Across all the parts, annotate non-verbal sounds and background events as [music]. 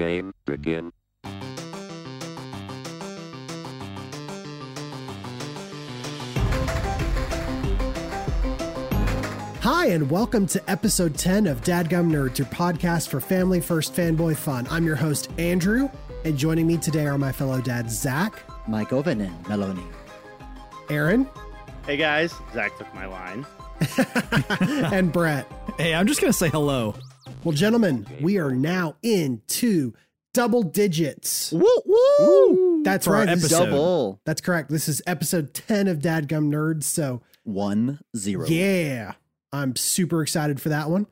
Game begin. Hi, and welcome to episode 10 of Dadgum Nerds, your podcast for family first fanboy fun. I'm your host, Andrew, and joining me today are my fellow dads, Zach, Mike Oven and Meloni. Aaron, Hey guys, Zach took my line. [laughs] and Brett. Hey, I'm just gonna say hello. Well, gentlemen, we are now into double digits. Woo woo! That's For right. This episode. Double that's correct. This is episode 10 of Dadgum Nerds. So, one zero. yeah, I'm super excited for that one.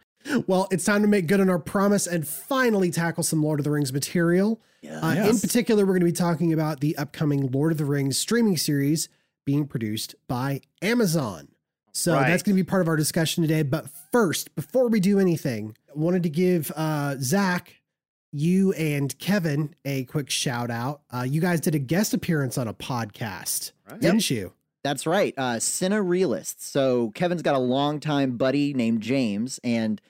Well, it's time to make good on our promise and finally tackle some Lord of the Rings material. Yeah. Uh, In particular, we're going to be talking about the upcoming Lord of the Rings streaming series being produced by Amazon. So Right. that's going to be part of our discussion today. But first, before we do anything, I wanted to give uh, Zach, you and Kevin a quick shout out. Uh, you guys did a guest appearance on a podcast, Right. didn't you? That's right. Uh Cine Realists. So Kevin's got a longtime buddy named James, and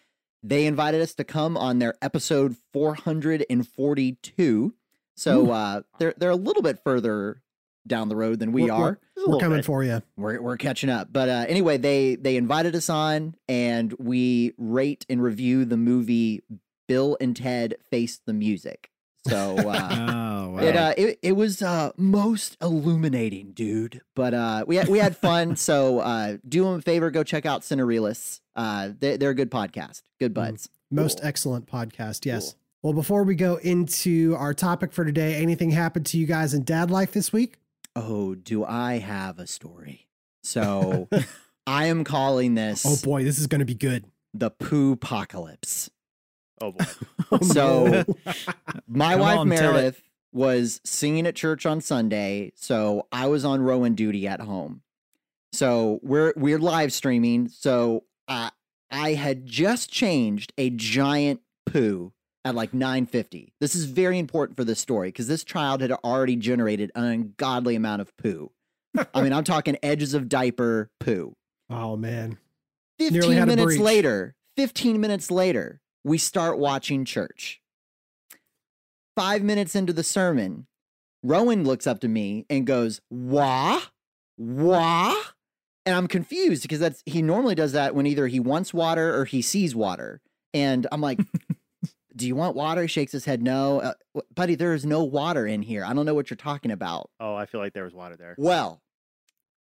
they invited us to come on their episode 442. So uh they're they're a little bit further down the road than we We're- are. We're, A little coming bit. for you. We're we're catching up. But uh, anyway, they they invited us on, and we rate and review the movie Bill and Ted Face the Music. So [laughs] uh, Oh, wow. it uh, it it was uh, most illuminating, dude. But uh, we had, we had fun. [laughs] so uh, do them a favor, go check out Cinerealists. Uh, they, they're a good podcast, good buds. Most Cool. excellent podcast. Yes. Cool. Well, before we go into our topic for today, anything happened to you guys in dad life this week? Oh, do I have a story? So [laughs] I am calling this Oh boy, this is going to be good. the poo apocalypse. Oh boy. [laughs] Oh, So- My Come wife on. Meredith was singing at church on Sunday, so I was on Rowan duty at home. So we're we're live streaming. So I I had just changed a giant poo at like 9:50. This is very important for this story because this child had already generated an ungodly amount of poo. [laughs] I mean, I'm talking edges of diaper poo. oh man. 15 minutes later, 15 minutes later, we start watching church. Five minutes into the sermon, Rowan looks up to me and goes, Wah? Wah? And I'm confused because that's he normally does that when either he wants water or he sees water. And I'm like, [laughs] Do you want water? He shakes his head, No. Uh, buddy, there is no water in here. I don't know what you're talking about. Oh, I feel like there was water there. Well,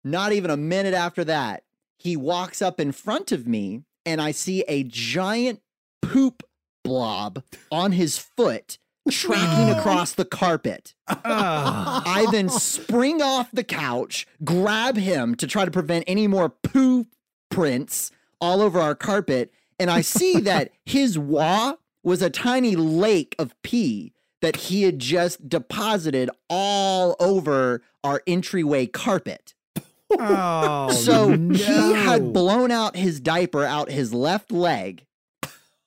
not even a minute after that, he walks up in front of me and I see a giant poop blob on his foot tracking [laughs] across the carpet. Ah. I then spring off the couch, grab him to try to prevent any more poo prints all over our carpet, and I see that [laughs] his wah was a tiny lake of pee that he had just deposited all over our entryway carpet. oh, So no. he had blown out his diaper out his left leg.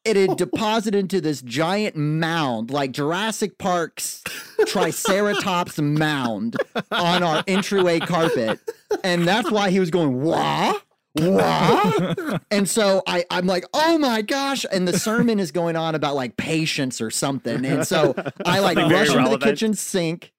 It had deposited into this giant mound, like Jurassic Park's Triceratops mound on our entryway carpet. And that's why he was going, wah, And so I, I'm like, oh my gosh. And the sermon is going on about like patience or something. And so I like rush into the kitchen sink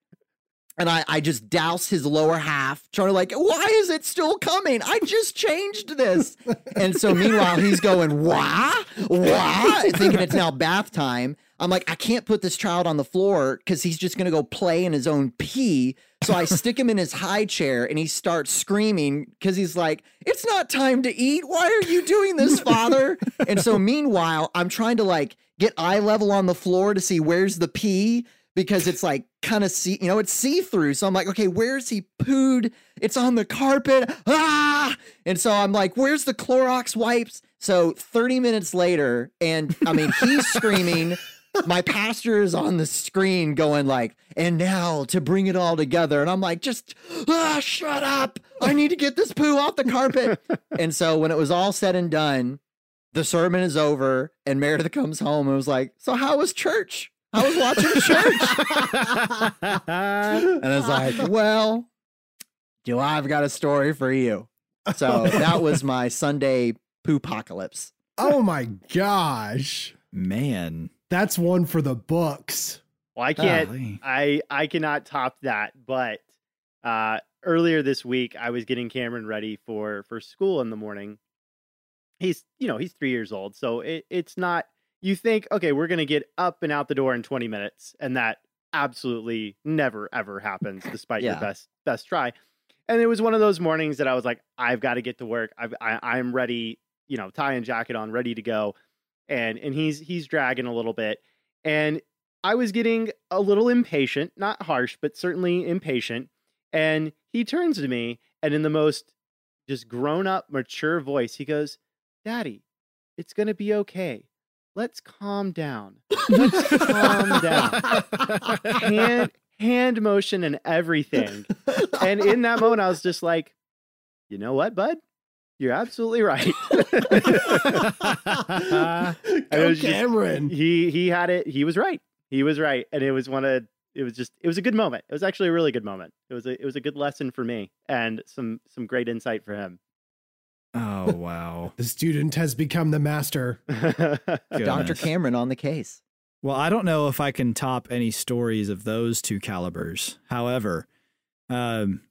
and I, I just douse his lower half, trying to like, why is it still coming? I just changed this. and so meanwhile, he's going, wah, wah, thinking it's now bath time. I'm like, I can't put this child on the floor because he's just going to go play in his own pee. So I stick him in his high chair and he starts screaming because he's like, It's not time to eat. Why are you doing this, father? [laughs] and so meanwhile, I'm trying to like get eye level on the floor to see where's the pee because it's like kind of see, you know, it's see through. So I'm like, okay, where's he pooed? It's on the carpet. Ah! And so I'm like, where's the Clorox wipes? So 30 minutes later, and I mean, he's screaming. My pastor is on the screen going like, and now to bring it all together. And I'm like, just ah, shut up. I need to get this poo off the carpet. [laughs] and so when it was all said and done, the sermon is over, and Meredith comes home and was like, So how was church? I was watching church. And I was like, well, do I've got a story for you. So that was my Sunday poo apocalypse. oh my gosh. Man. That's one for the books. Well, I can't. Golly. I I cannot top that. But uh, earlier this week, I was getting Cameron ready for for school in the morning. He's you know he's three years old, so it, it's not. You think okay, we're gonna get up and out the door in twenty minutes, and that absolutely never ever happens, despite your best best try. And it was one of those mornings that I was like, I've got to get to work. I've, I I'm ready, you know, tie and jacket on, ready to go. And and he's he's dragging a little bit, and I was getting a little impatient, not harsh, but certainly impatient. And he turns to me and in the most just grown up, mature voice, he goes, Daddy, it's going to be okay. Let's calm down. Let's calm down. Hand, hand motion and everything. And in that moment, I was just like, you know what, bud? You're absolutely right. [laughs] [laughs] Go it was just- Cameron. he he had it. He was right. He was right, and it was one of it was just it was a good moment. It was actually a really good moment. It was a it was a good lesson for me and some some great insight for him. oh wow. [laughs] the student has become the master. Dr. Cameron on the case. Well, I don't know if I can top any stories of those two calibers. However, um,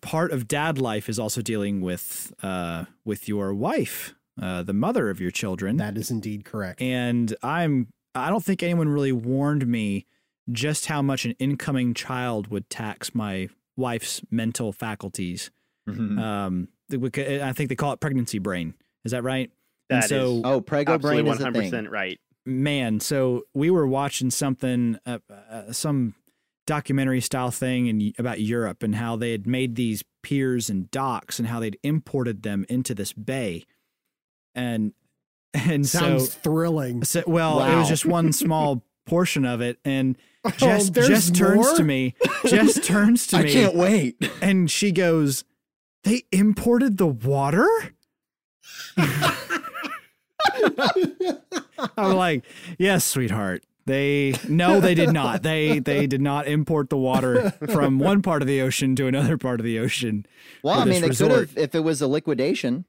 part of dad life is also dealing with uh, with your wife, uh, the mother of your children. That is indeed correct. and I'm I don't think anyone really warned me just how much an incoming child would tax my wife's mental faculties. Mm-hmm. Um, I think they call it pregnancy brain. Is that right? That and is Oh, Prego brain is 100% right. man, so we were watching something, uh, uh, some documentary style thing in, about Europe and how they had made these piers and docks and how they'd imported them into this bay, and [laughs] and Sounds so thrilling. So, well, it was just one small [laughs] portion of it, and Oh, Jess, there's Jess turns to me. Jess [laughs] turns to me. I can't wait. and she goes, "They imported the water." I'm like, "Yes, sweetheart." They no, they did not. [laughs] They they did not import the water from one part of the ocean to another part of the ocean. Well, I mean, they this could have if it was a liquidation.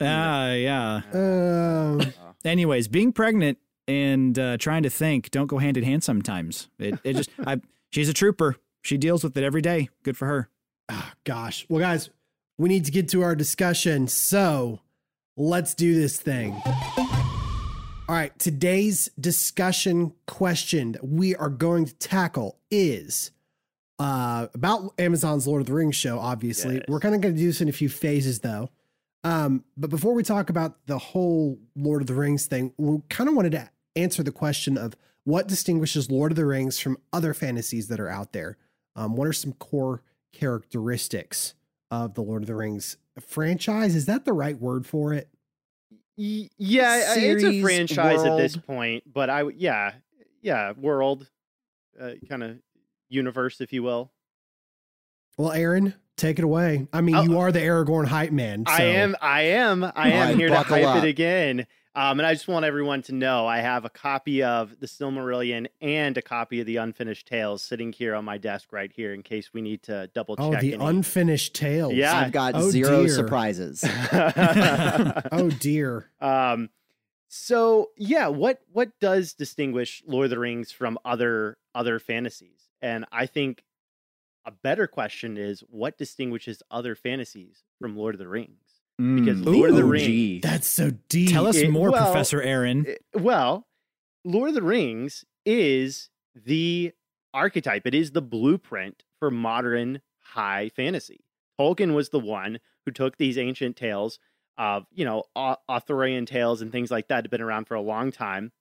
Ah, yeah. Um, anyways, being pregnant and uh, trying to think don't go hand in hand sometimes. It, it just, I, she's a trooper. She deals with it every day. Good for her. ah, gosh. Well, guys, we need to get to our discussion. So let's do this thing. All right. Today's discussion question that we are going to tackle is uh, about Amazon's Lord of the Rings show, obviously. Yes. We're kind of going to do this in a few phases, though. Um, but before we talk about the whole Lord of the Rings thing, we kind of wanted to answer the question of what distinguishes Lord of the Rings from other fantasies that are out there. Um, what are some core characteristics of the Lord of the Rings franchise? Is that the right word for it? Y- Yeah, I- it's a Series, franchise at this point, but I yeah yeah world, uh, kind of universe, if you will. Well, Aaron, take it away. I mean, Oh. you are the Aragorn hype man. I am, I am, I [laughs] am Alright, here to hype up. it again. Um, and I just want everyone to know I have a copy of the Silmarillion and a copy of the Unfinished Tales sitting here on my desk right here in case we need to double check. Oh, the any. unfinished tales. Yeah. I've got Oh, zero dear. surprises. [laughs] [laughs] Oh dear. um, so yeah, what what does distinguish Lord of the Rings from other other fantasies? And I think a better question is what distinguishes other fantasies from Lord of the Rings? Because Mm, Lord of the Rings- That's so deep. Tell us it- more, well, Professor Aaron. Eh, Well, Lord of the Rings is the archetype. It is the blueprint for modern high fantasy. Tolkien was the one who took these ancient tales of, you know, Au- Arthurian tales and things like that that have been around for a long time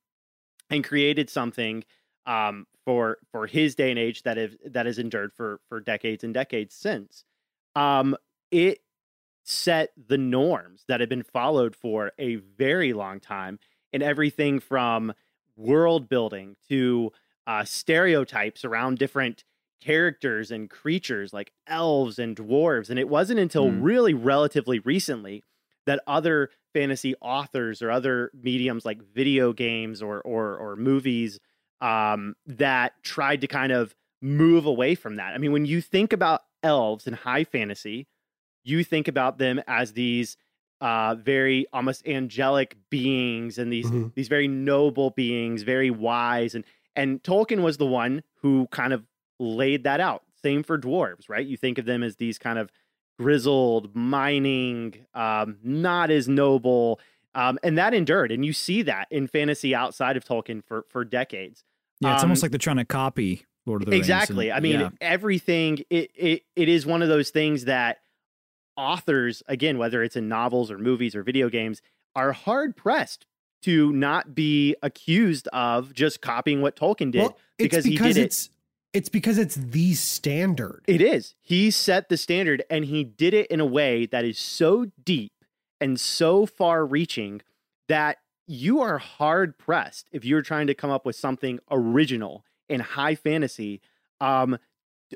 and created something um, for for his day and age that have that has endured for for decades and decades since. Um, it set the norms that have been followed for a very long time in everything from world building to uh, stereotypes around different characters and creatures like elves and dwarves. And it wasn't until Mm. really relatively recently that other fantasy authors or other mediums like video games or or, or movies um, that tried to kind of move away from that. I mean, when you think about elves in high fantasy, you think about them as these uh, very almost angelic beings and these Mhm. these very noble beings, very wise, and and Tolkien was the one who kind of laid that out. Same for dwarves, right? You think of them as these kind of grizzled, mining, um, not as noble, um, and that endured. And you see that in fantasy outside of Tolkien for for decades. Yeah, it's almost Um, like they're trying to copy Lord of the Rings. exactly i mean yeah. everything it, it it is one of those things that authors again whether it's in novels or movies or video games are hard pressed to not be accused of just copying what tolkien did Well, it's because he because did it it's it's because it's the standard. it is he set the standard and he did it in a way that is so deep and so far reaching that you are hard pressed if you're trying to come up with something original in high fantasy um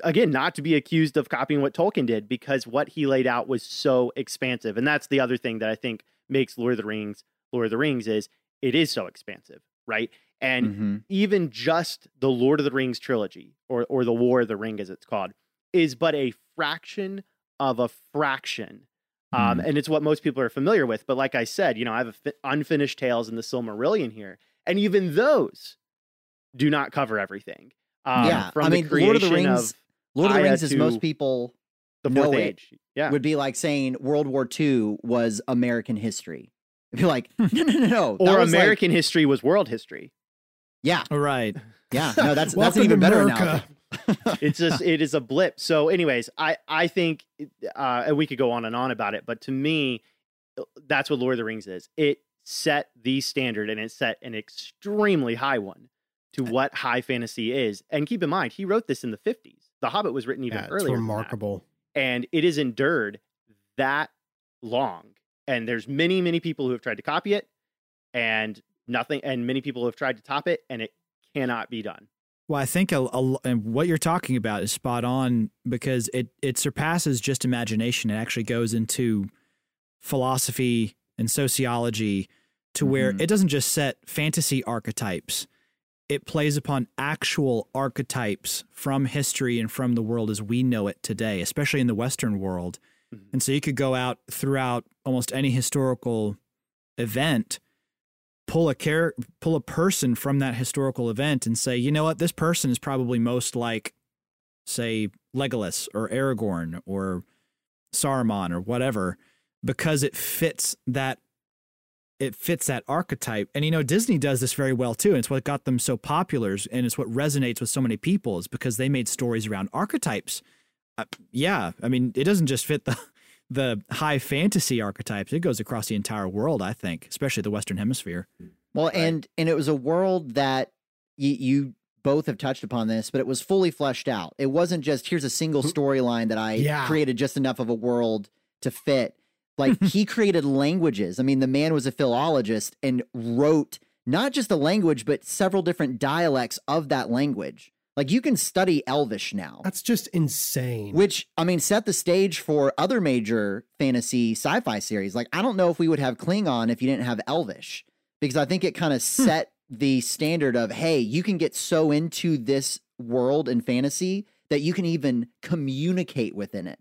again not to be accused of copying what tolkien did because what he laid out was so expansive and that's the other thing that i think makes lord of the rings lord of the rings is it is so expansive right and Mhm. even just the Lord of the Rings trilogy, or or the War of the Ring as it's called, is but a fraction of a fraction. Um, and it's what most people are familiar with. But like I said, you know, I have a fi- unfinished tales in the Silmarillion here, and even those do not cover everything. Um, yeah, from I mean, the creation Lord of the Rings. of Lord of the Rings is most people the know Fourth it Age. Yeah, would be like saying World War II was American history. If you're like, [laughs] no, no, no, no, or was like- American history was world history. yeah, All right. [laughs] yeah, no, that's [laughs] that's an even better America. analogy. it's just it is a blip so anyways i i think uh and we could go on and on about it but to me uh, that's what lord of the rings is it set the standard and it set an extremely high one to what high fantasy is and keep in mind he wrote this in the 50s the hobbit was written even Yeah, it's earlier remarkable. and it has endured that long and there's many many people who have tried to copy it and nothing and many people have tried to top it and it cannot be done Well, I think a, a, and what you're talking about is spot on because it it surpasses just imagination. It actually goes into philosophy and sociology to where Mhm. it doesn't just set fantasy archetypes. It plays upon actual archetypes from history and from the world as we know it today, especially in the Western world. Mhm. And so you could go out throughout almost any historical event pull a char- pull a person from that historical event and say, you know what, this person is probably most like, say, Legolas or Aragorn or Saruman or whatever, because it fits that it fits that archetype. And you know, Disney does this very well too. And it's what got them so popular and it's what resonates with so many people is because they made stories around archetypes. Uh, yeah, I mean, it doesn't just fit the [laughs] the high fantasy archetypes. It goes across the entire world, I think, especially the Western Hemisphere. Well, and and it was a world that you, you both have touched upon this, but it was fully fleshed out. It wasn't just here's a single storyline that I Yeah. created just enough of a world to fit. Like [laughs] he created languages. I mean, the man was a philologist and wrote not just the language, but several different dialects of that language. Like you can study Elvish now. That's just insane. Which I mean, set the stage for other major fantasy sci-fi series. Like I don't know if we would have Klingon if you didn't have Elvish, because I think it kind of hmm. set the standard of hey, you can get so into this world and fantasy that you can even communicate within it.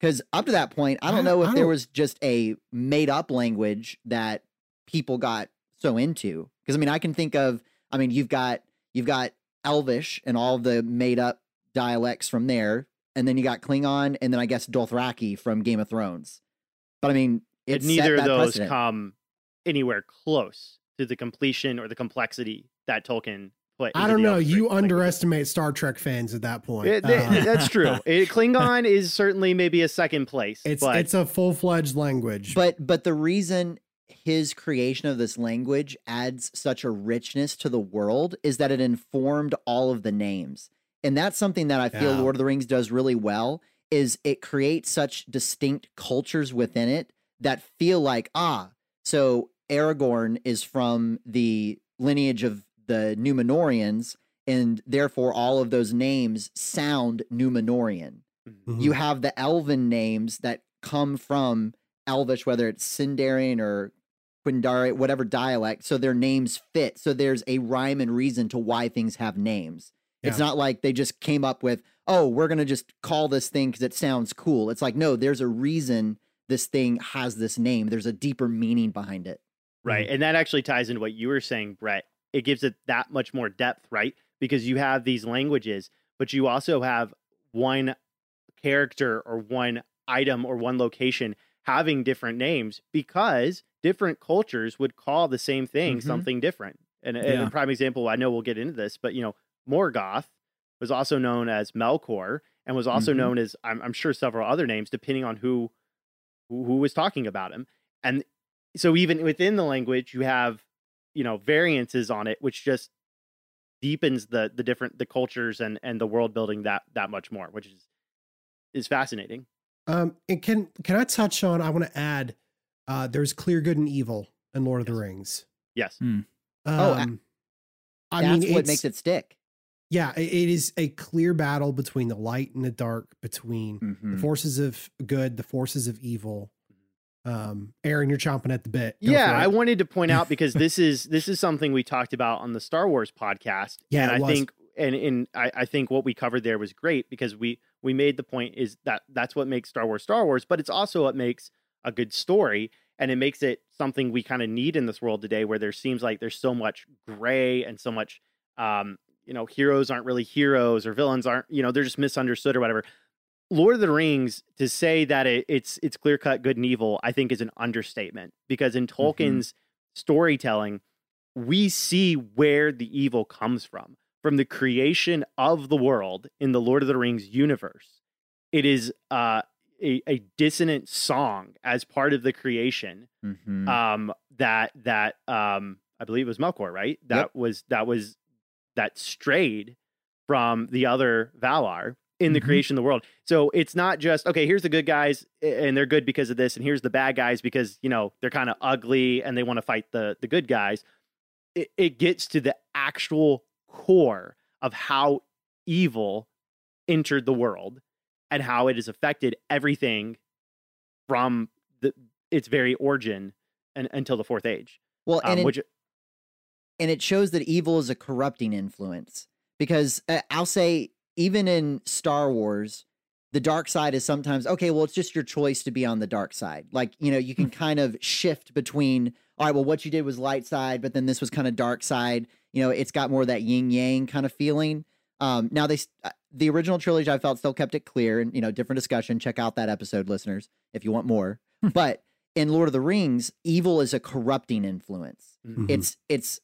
Because up to that point, I don't I- know if there don't- was just a made-up language that people got so into. Because I mean, I can think of. I mean, you've got you've got Elvish and all the made-up dialects from there, and then you got Klingon, and then I guess Dothraki from Game of Thrones. But I mean, neither of that those precedent. come anywhere close to the completion or the complexity that Tolkien put. I don't know. You language. underestimate Star Trek fans at that point. It- th- Uh, that's true. [laughs] It, Klingon is certainly maybe a second place. it's but it's a full fledged language. But but the reason his creation of this language adds such a richness to the world is that it informed all of the names. And that's something that I feel Yeah. Lord of the Rings does really well is it creates such distinct cultures within it that feel like ah, so Aragorn is from the lineage of the Numenoreans and therefore all of those names sound Numenorean Mhm. you have the elven names that come from elvish whether it's Sindarin or quindari whatever dialect so their names fit so there's a rhyme and reason to why things have names it's not like they just came up with oh we're going to just call this thing because it sounds cool it's like no there's a reason this thing has this name. There's a deeper meaning behind it. Right. And that actually ties into what you were saying, Brett. It gives it that much more depth, right? Because you have these languages, but you also have one character or one item or one location having different names because different cultures would call the same thing Mhm. something different. And, and a prime example, I know we'll get into this, but you know, Morgoth was also known as Melkor and was also Mhm. known as I'm, I'm sure several other names depending on who who who was talking about him. And so even within the language, you have you know variances on it, which just deepens the the different the cultures and and the world building that that much more, which is is fascinating. Um, and can can I touch on? I want to add. Uh, there's clear good and evil in Lord of the Rings. Yes. Um, Oh, a- I That's mean, what makes it stick. Yeah, it- it is a clear battle between the light and the dark, between Mhm. the forces of good, the forces of evil. Um, Aaron, you're chomping at the bit. Go yeah, I wanted to point out [laughs] because this is this is something we talked about on the Star Wars podcast. Yeah, and I think and and I, I think what we covered there was great because we we made the point is that that's what makes Star Wars Star Wars, but it's also what makes a good story and it makes it something we kind of need in this world today where there seems like there's so much gray and so much um you know heroes aren't really heroes or villains aren't you know they're just misunderstood or whatever Lord of the Rings to say that it, it's it's clear cut good and evil, I think is an understatement because in Tolkien's storytelling, we see where the evil comes from from the creation of the world in the Lord of the Rings universe. It is uh, a, a dissonant song as part of the creation Mhm. um that that um i believe it was melkor right that Yep. was that was that strayed from the other valar in the Mhm. creation of the world so it's not just okay here's the good guys and they're good because of this and here's the bad guys because you know they're kind of ugly and they want to fight the the good guys it, it gets to the actual core of how evil entered the world and how it has affected everything from the its very origin and, until the fourth age. well, Um, and it, which and it shows that evil is a corrupting influence because uh, I'll say even in Star Wars the dark side is sometimes okay well it's just your choice to be on the dark side. Like you know you can kind of shift between all right well what you did was light side but then this was kind of dark side. You know it's got more of that yin yang kind of feeling. Um now they uh, the original trilogy i felt still kept it clear and you know different discussion. Check out that episode listeners if you want more. [laughs] But in lord of the rings evil is a corrupting influence. Mhm. it's it's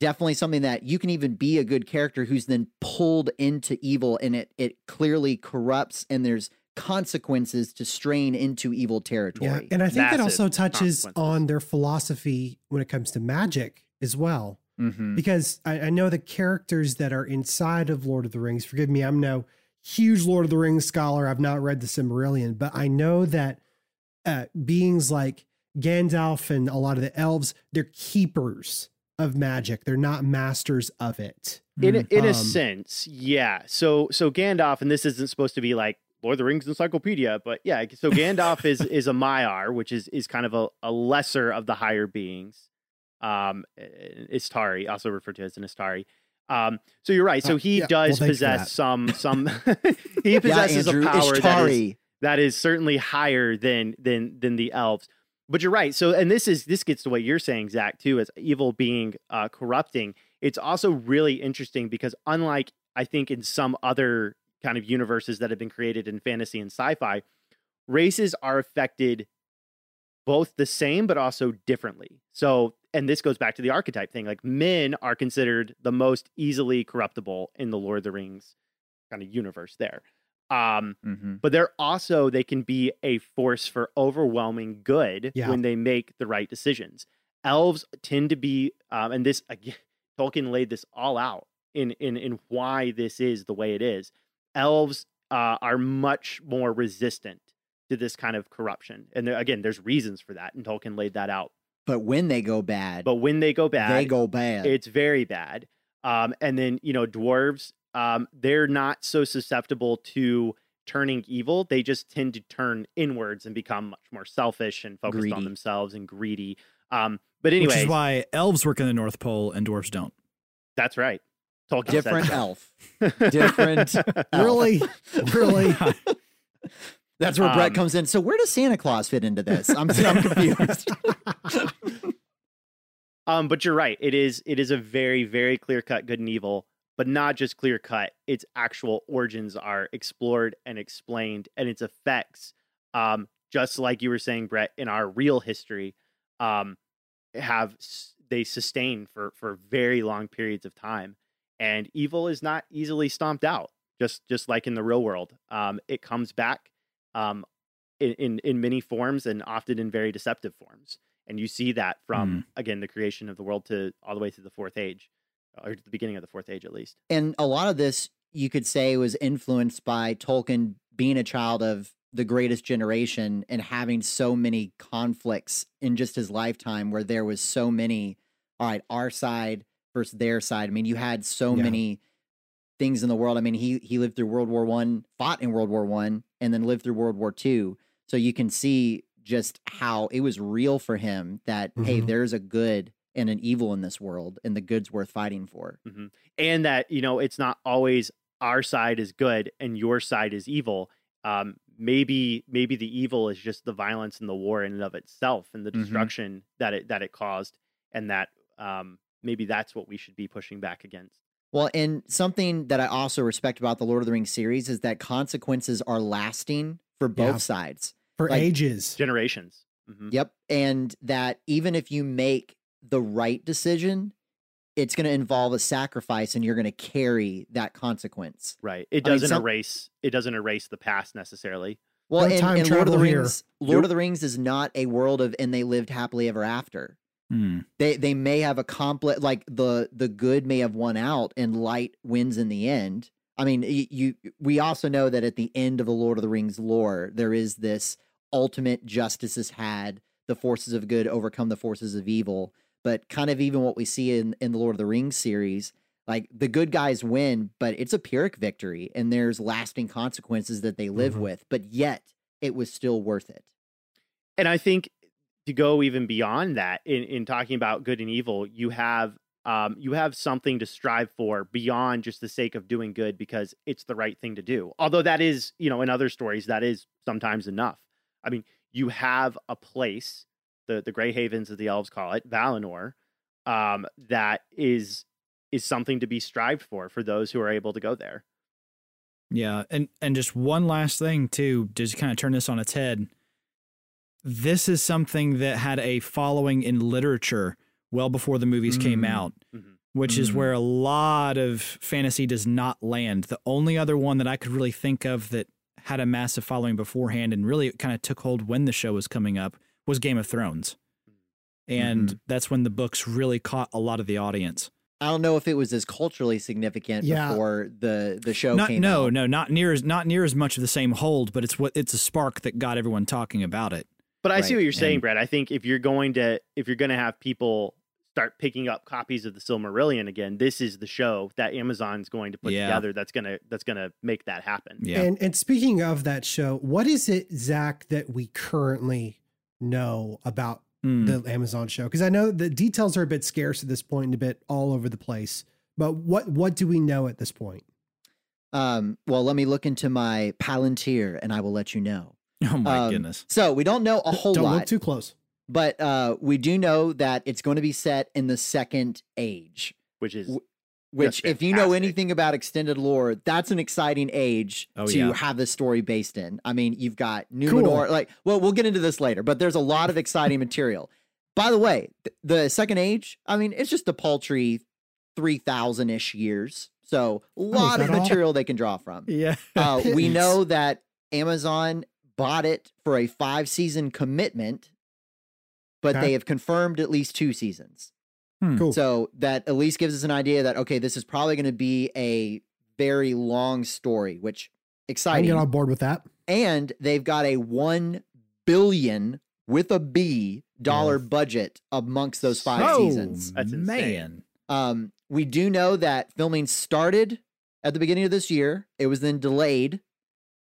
definitely something that you can even be a good character who's then pulled into evil and it it clearly corrupts and there's consequences to strain into evil territory. Yeah, and I think that also touches on their philosophy when it comes to magic as well. Mhm. Because I, I know the characters that are inside of Lord of the Rings. Forgive me, I'm no huge Lord of the Rings scholar. I've not read the Silmarillion, but I know that uh, beings like Gandalf and a lot of the elves, they're keepers of magic. They're not masters of it. in a, in a Um, sense, yeah. So so Gandalf, and this isn't supposed to be like Lord of the Rings encyclopedia, but yeah. So [laughs] Gandalf is is a Maiar, which is is kind of a, a lesser of the higher beings. Um, Istari, also referred to as an Istari. Um, so you're right. So Uh, he yeah, does for possess some [laughs] some. [laughs] he yeah, possesses Andrew, a power that is that is certainly higher than than than the elves. But you're right. So, and this is this gets to what you're saying, Zach, too, as evil being uh, corrupting. It's also really interesting because unlike I think in some other kind of universes that have been created in fantasy and sci-fi, races are affected both the same but also differently. So, and this goes back to the archetype thing. Like men are considered the most easily corruptible in the Lord of the Rings kind of universe there. Um, Mhm. but they're also they can be a force for overwhelming good Yeah. when they make the right decisions. Elves tend to be, um, and this again, [laughs] Tolkien laid this all out in in in why this is the way it is. Elves uh, are much more resistant to this kind of corruption, and there, again, there's reasons for that, and Tolkien laid that out. But when they go bad, But when they go bad, they go bad. it's very bad. Um, and then you know, dwarves, um, they're not so susceptible to turning evil. They just tend to turn inwards and become much more selfish and focused on themselves and greedy. Um, but anyway, Which is why elves work in the North Pole and dwarves don't. that's right. Tolkien Different said elf. [laughs] Different [laughs] elf. Really? [laughs] really? That's where Brett Um, comes in. So where does Santa Claus fit into this? I'm, I'm confused. Um, but you're right. It is it is a very very clear cut good and evil, but not just clear cut. Its actual origins are explored and explained, and its effects, um, just like you were saying, Brett, in our real history, um, have they sustain for for very long periods of time, and evil is not easily stomped out. Just just like in the real world, um, it comes back, um, in, in in many forms and often in very deceptive forms and you see that from again the creation of the world to all the way to the fourth age or the beginning of the fourth age at least and a lot of this you could say was influenced by Tolkien being a child of the greatest generation and having so many conflicts in just his lifetime where there was so many all right our side versus their side i mean you had so Yeah. many things in the world i mean he he lived through world war one fought in world war one and then lived through world war two so you can see just how it was real for him that hey Mhm. there's a good and an evil in this world and the good's worth fighting for and that you know it's not always our side is good and your side is evil um maybe maybe the evil is just the violence and the war in and of itself and the Mhm. destruction that it that it caused and that um maybe that's what we should be pushing back against Well, and something that I also respect about the Lord of the Rings series is that consequences are lasting for both Yeah. sides. For Like- ages. generations Mhm. Yep. And that even if you make the right decision, it's going to involve a sacrifice and you're going to carry that consequence. right it I mean, doesn't some- erase it doesn't erase the past necessarily Well, No and, time and Lord of the travel here. Rings, Lord of the Rings is not a world of and they lived happily ever after. Hmm. They they may have a accomplished like the the good may have won out and light wins in the end. I mean, y- you we also know that at the end of the Lord of the Rings lore, there is this ultimate justice is had. The forces of good overcome the forces of evil. But kind of even what we see in in the Lord of the Rings series, like the good guys win, but it's a pyrrhic victory, and there's lasting consequences that they live Mhm. with. But yet, it was still worth it. and I think to go even beyond that in, in talking about good and evil, you have um, you have something to strive for beyond just the sake of doing good because it's the right thing to do. Although that is, you know, in other stories, that is sometimes enough. I mean, you have a place, the the Grey Havens, as the elves call it, Valinor, um, that is is something to be strived for for those who are able to go there. Yeah, and and just one last thing too, just kind of turn this on its head. This is something that had a following in literature well before the movies came Mm. out, Mhm. which is Mm. where a lot of fantasy does not land. The only other one that I could really think of that had a massive following beforehand and really kind of took hold when the show was coming up was Game of Thrones. And mm-hmm. that's when the books really caught a lot of the audience. I don't know if it was as culturally significant Yeah. before the the show Not came no, out. no, not near as not near as much of the same hold, but it's what it's a spark that got everyone talking about it. But I see what you're saying, and- Brad. I think if you're going to if you're going to have people start picking up copies of the Silmarillion again, this is the show that Amazon's going to put Yeah. together that's going to that's going to make that happen. Yeah. And and speaking of that show, what is it, Zach, that we currently know about Mm. the Amazon show? Because I know the details are a bit scarce at this point and a bit all over the place. But what what do we know at this point? Um, well, let me look into my Palantir and I will let you know. [laughs] oh my um, goodness. So we don't know a whole Don't lot, look too close. but uh, we do know that it's going to be set in the second age. Which is W- Which, if you know anything about extended lore, that's an exciting age Oh, to yeah. have this story based in. I mean, you've got Numenor. Cool. Like, well, we'll get into this later, but there's a lot of exciting material. By the way, th- the second age, I mean, it's just a paltry three thousand ish years. So a lot of that all? material they can draw from. [laughs] Yeah. Uh, we [laughs] know that Amazon bought it for a five season commitment, but Okay. they have confirmed at least two seasons. Cool. So that at least gives us an idea that okay, this is probably going to be a very long story, which I exciting. get on board with that. and they've got a one billion with a B dollar budget amongst those five oh, seasons. That's insane. man. Um, we do know that filming started at the beginning of this year. It was then delayed,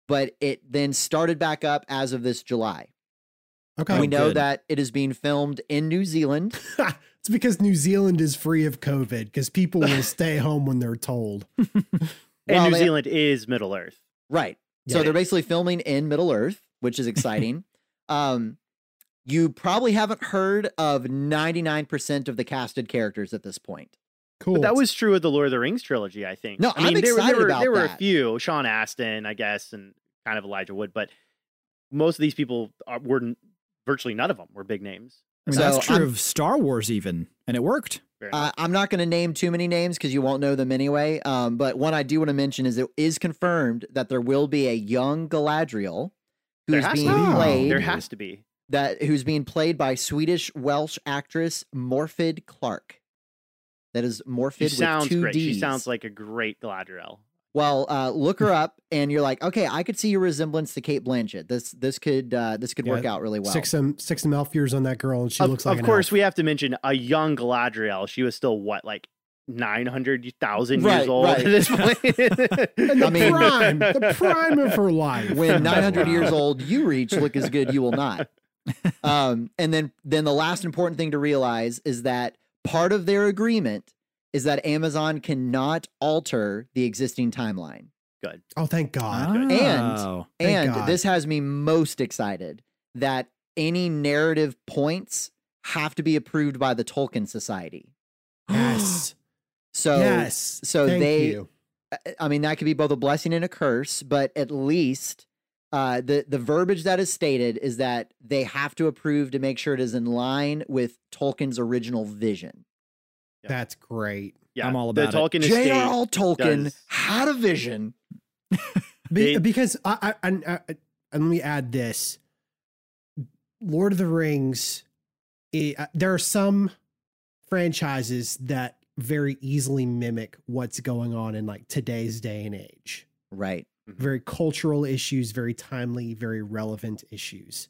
but it then started back up as of this July. Okay. we know good. that it is being filmed in New Zealand. [laughs] it's because New Zealand is free of COVID because people will [laughs] stay home when they're told. [laughs] and Well, New they- Zealand is Middle Earth. Right. So they're basically filming in Middle Earth, which is [laughs] exciting. um, you probably haven't heard of 99% of the casted characters at this point. Cool. But that was true of the Lord of the Rings trilogy, I think. No, I I'm mean, there, were- excited there were, about there were a few, Sean Astin, I guess, and kind of Elijah Wood, but most of these people are, were n- virtually none of them were big names. I mean, So that's true I'm- of Star Wars, even, and it worked. Uh. I'm not going to name too many names because you won't know them anyway. Um, but one I do want to mention is it is confirmed that there will be a young Galadriel There who's has to being be. played there has to be. that who's being played by Swedish Welsh actress Morfydd Clark. That is Morfydd She with sounds two great. D's. She sounds like a great Galadriel. Well, uh, look her up, and you're like, okay, I could see your resemblance to Cate Blanchett. This this could uh, this could Yeah, work out really well. six some six some elf years on that girl, and she of looks like of an course, elf. we have to mention a young Galadriel. She was still what, like nine hundred thousand Right, years old right. at this point. [laughs] the I mean- prime, the [laughs] prime of her life. when 900 years [laughs] old you reach look as good you will not um and then then the last important thing to realize is that part of their agreement is that amazon cannot alter the existing timeline Good. Oh, thank God. And- Oh. Thank and God. this has me most excited that any narrative points have to be approved by the tolkien society Yes. [gasps] so yes. so Thank they- you. I- I mean, that could be both a blessing and a curse, but at least uh, the the verbiage that is stated is that they have to approve to make sure it is in line with Tolkien's original vision. Yeah. That's great. yeah, I'm all about it. Tolkien estate. J.R.R. Tolkien does- had a vision. Be- They- because I, I, and, uh, and let me add this: Lord of the Rings. eh, uh, there are some franchises that very easily mimic what's going on in like today's day and age. Right. Very cultural issues, very timely, very relevant issues.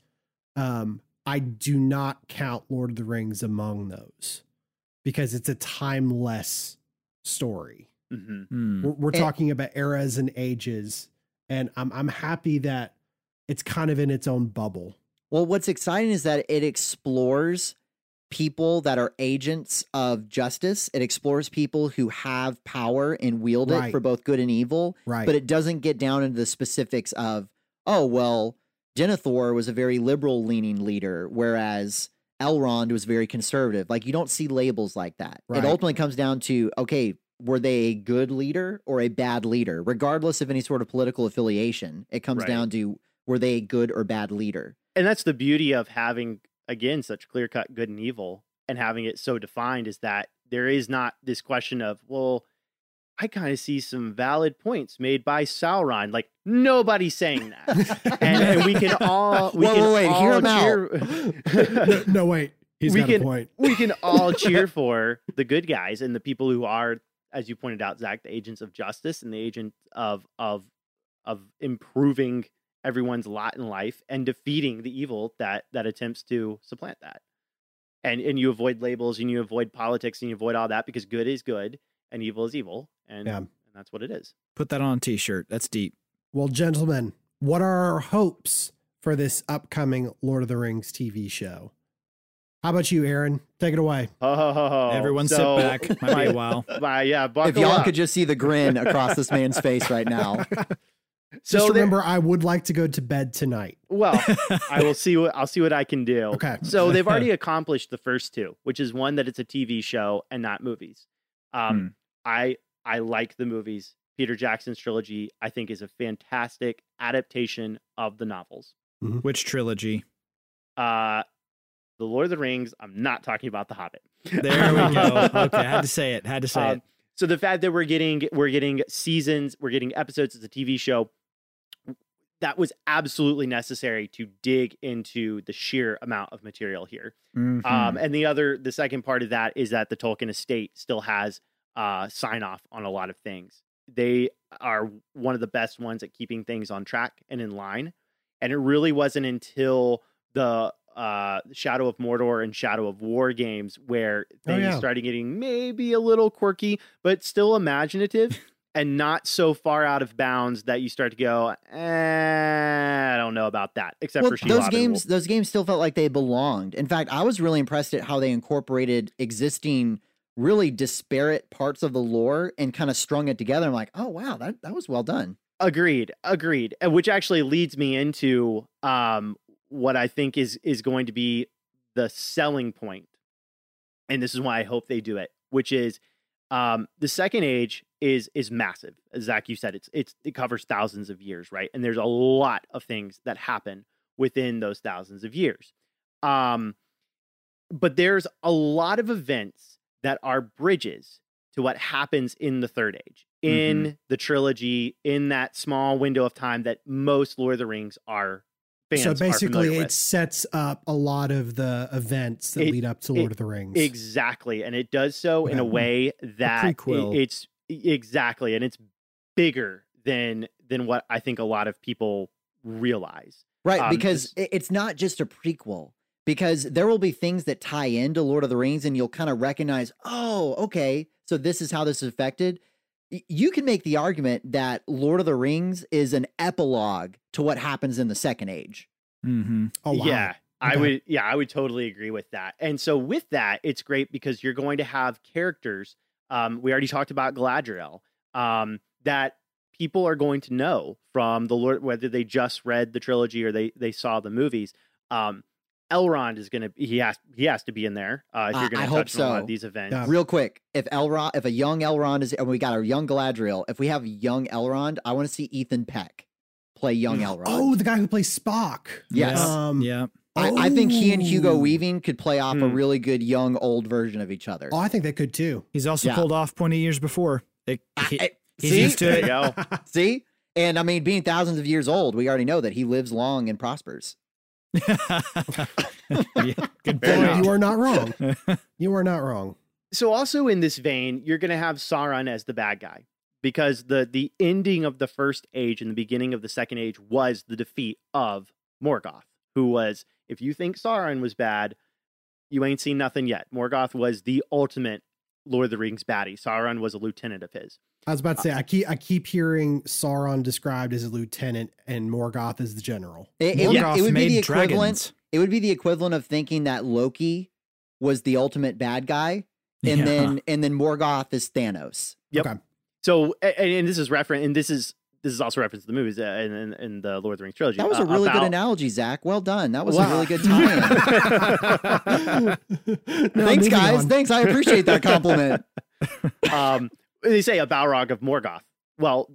Um, I do not count Lord of the Rings among those because it's a timeless story. Mhm. Hmm. We're, we're And- talking about eras and ages, and I'm I'm happy that it's kind of in its own bubble. Well, what's exciting is that it explores people that are agents of justice. It explores people who have power and wield it for both good and evil. Right. but it doesn't get down into the specifics of oh well denethor was a very liberal leaning leader whereas elrond was very conservative like you don't see labels like that Right. it ultimately comes down to okay were they a good leader or a bad leader regardless of any sort of political affiliation it comes Right. down to were they a good or bad leader and that's the beauty of having again such clear cut good and evil and having it so defined is that there is not this question of well i kind of see some valid points made by sauron like nobody's saying that. [laughs] And, and we can all we Whoa, can whoa, wait, all hear him [laughs] no, no, wait, he's We got can- a point. we can all [laughs] cheer for the good guys and the people who are as you pointed out zach the agents of justice and the agent of of of improving everyone's lot in life and defeating the evil that that attempts to supplant that. And and you avoid labels and you avoid politics and you avoid all that because good is good and evil is evil and Yeah. and that's what it is Put that on a t-shirt. That's deep. Well, gentlemen, what are our hopes for this upcoming Lord of the Rings TV show? How about you, Aaron? Take it away. oh, Everyone so sit back. [laughs] Might be a while. my, yeah if y'all up. could just see the grin across this man's face right now [laughs] Just So there- remember, I would like to go to bed tonight. well [laughs] I will see what I'll see what I can do. Okay. So they've already accomplished the first two, which is one that it's a TV show and not movies. Um, Hmm. I I like the movies. Peter Jackson's trilogy, I think, is a fantastic adaptation of the novels. Which trilogy? Uh, the Lord of the Rings. I'm not talking about the Hobbit. There we go. [laughs] Okay, I had to say it. Had to say Um, it. so the fact that we're getting we're getting seasons, we're getting episodes as a TV show, that was absolutely necessary to dig into the sheer amount of material here. Mhm. Um, and the other, the second part of that is that the Tolkien estate still has uh, sign off on a lot of things. They are one of the best ones at keeping things on track and in line. And it really wasn't until the uh, Shadow of Mordor and Shadow of War games where Oh, things yeah. started getting maybe a little quirky, but still imaginative. [laughs] And not so far out of bounds that you start to go, eh, I don't know about that. Except well, for Shelob those games, those games still felt like they belonged. In fact, I was really impressed at how they incorporated existing, really disparate parts of the lore and kind of strung it together. I'm like, oh wow, that that was well done. Agreed. Agreed. Which actually leads me into um what I think is is going to be the selling. And this is why I hope they do it, which is um the second age is is massive. As Zach, you said it's it's it covers thousands of years, right? And there's a lot of things that happen within those thousands of years. Um but there's a lot of events that are bridges to what happens in the third age in the trilogy in that small window of time that most lord of the rings are fans so basically, familiar it with. sets up a lot of the events that It- lead up to it- Lord of the Rings. exactly and it does so in a way that it- it's exactly and it's bigger than than what i think a lot of people realize Right, Um, because it's not just a prequel. Because there will be things that tie into Lord of the Rings, and you'll kind of recognize, oh, okay, so this is how this is affected. You can make the argument that Lord of the Rings is an epilogue to what happens in the Second Age. Mm-hmm. oh wow. Yeah, I would. Yeah, I would totally agree with that. And so with that, it's great because you're going to have characters. Um, we already talked about Galadriel. Um, that people are going to know from the Lord, whether they just read the trilogy or they they saw the movies. Um, Elrond is going to. He has. He has to be in there. Uh, if I- you're going to hope touch on a lot so. of these events. Yeah. Real quick, if Elrond, if a young Elrond is, and we got a young Galadriel, if we have young Elrond, I want to see Ethan Peck play young Elrond. Oh, the guy who plays Spock. Yes. Um, yeah. I, I think he and Hugo oh. Weaving could play off a Hmm. really good young old version of each other. Oh, I think they could too. He's also Yeah. pulled off pointy years before. It, he- I- he's see? used to it. go. [laughs] See? And I mean, being thousands of years old, we already know that he lives long and prospers. [laughs] yeah, good Fair Well, enough. you are not wrong. [laughs] You are not wrong. so also in this vein, you're going to have Sauron as the bad guy because the the ending of the first age and the beginning of the second age was the defeat of Morgoth, who was if you think Sauron was bad, you ain't seen nothing yet. Morgoth was the ultimate Lord of the Rings baddie. Sauron was a lieutenant of his. I was about to uh, say I keep I keep hearing Sauron described as a lieutenant and Morgoth as the general. It, it would- Morgoth it would be the equivalent. dragons. It would be the equivalent of thinking that Loki was the ultimate bad guy, and Yeah. then and then Morgoth is Thanos. Yep. Okay. So and, and this is reference and this is this is also reference to the movies uh, in, in, in the Lord of the Rings trilogy. That was uh, a really good about- analogy, Zach. Well done. That was Wow. a really good tie-in. [laughs] No, Thanks, guys. on. Thanks. I appreciate that compliment. [laughs] um, they say a Balrog of Morgoth. Well,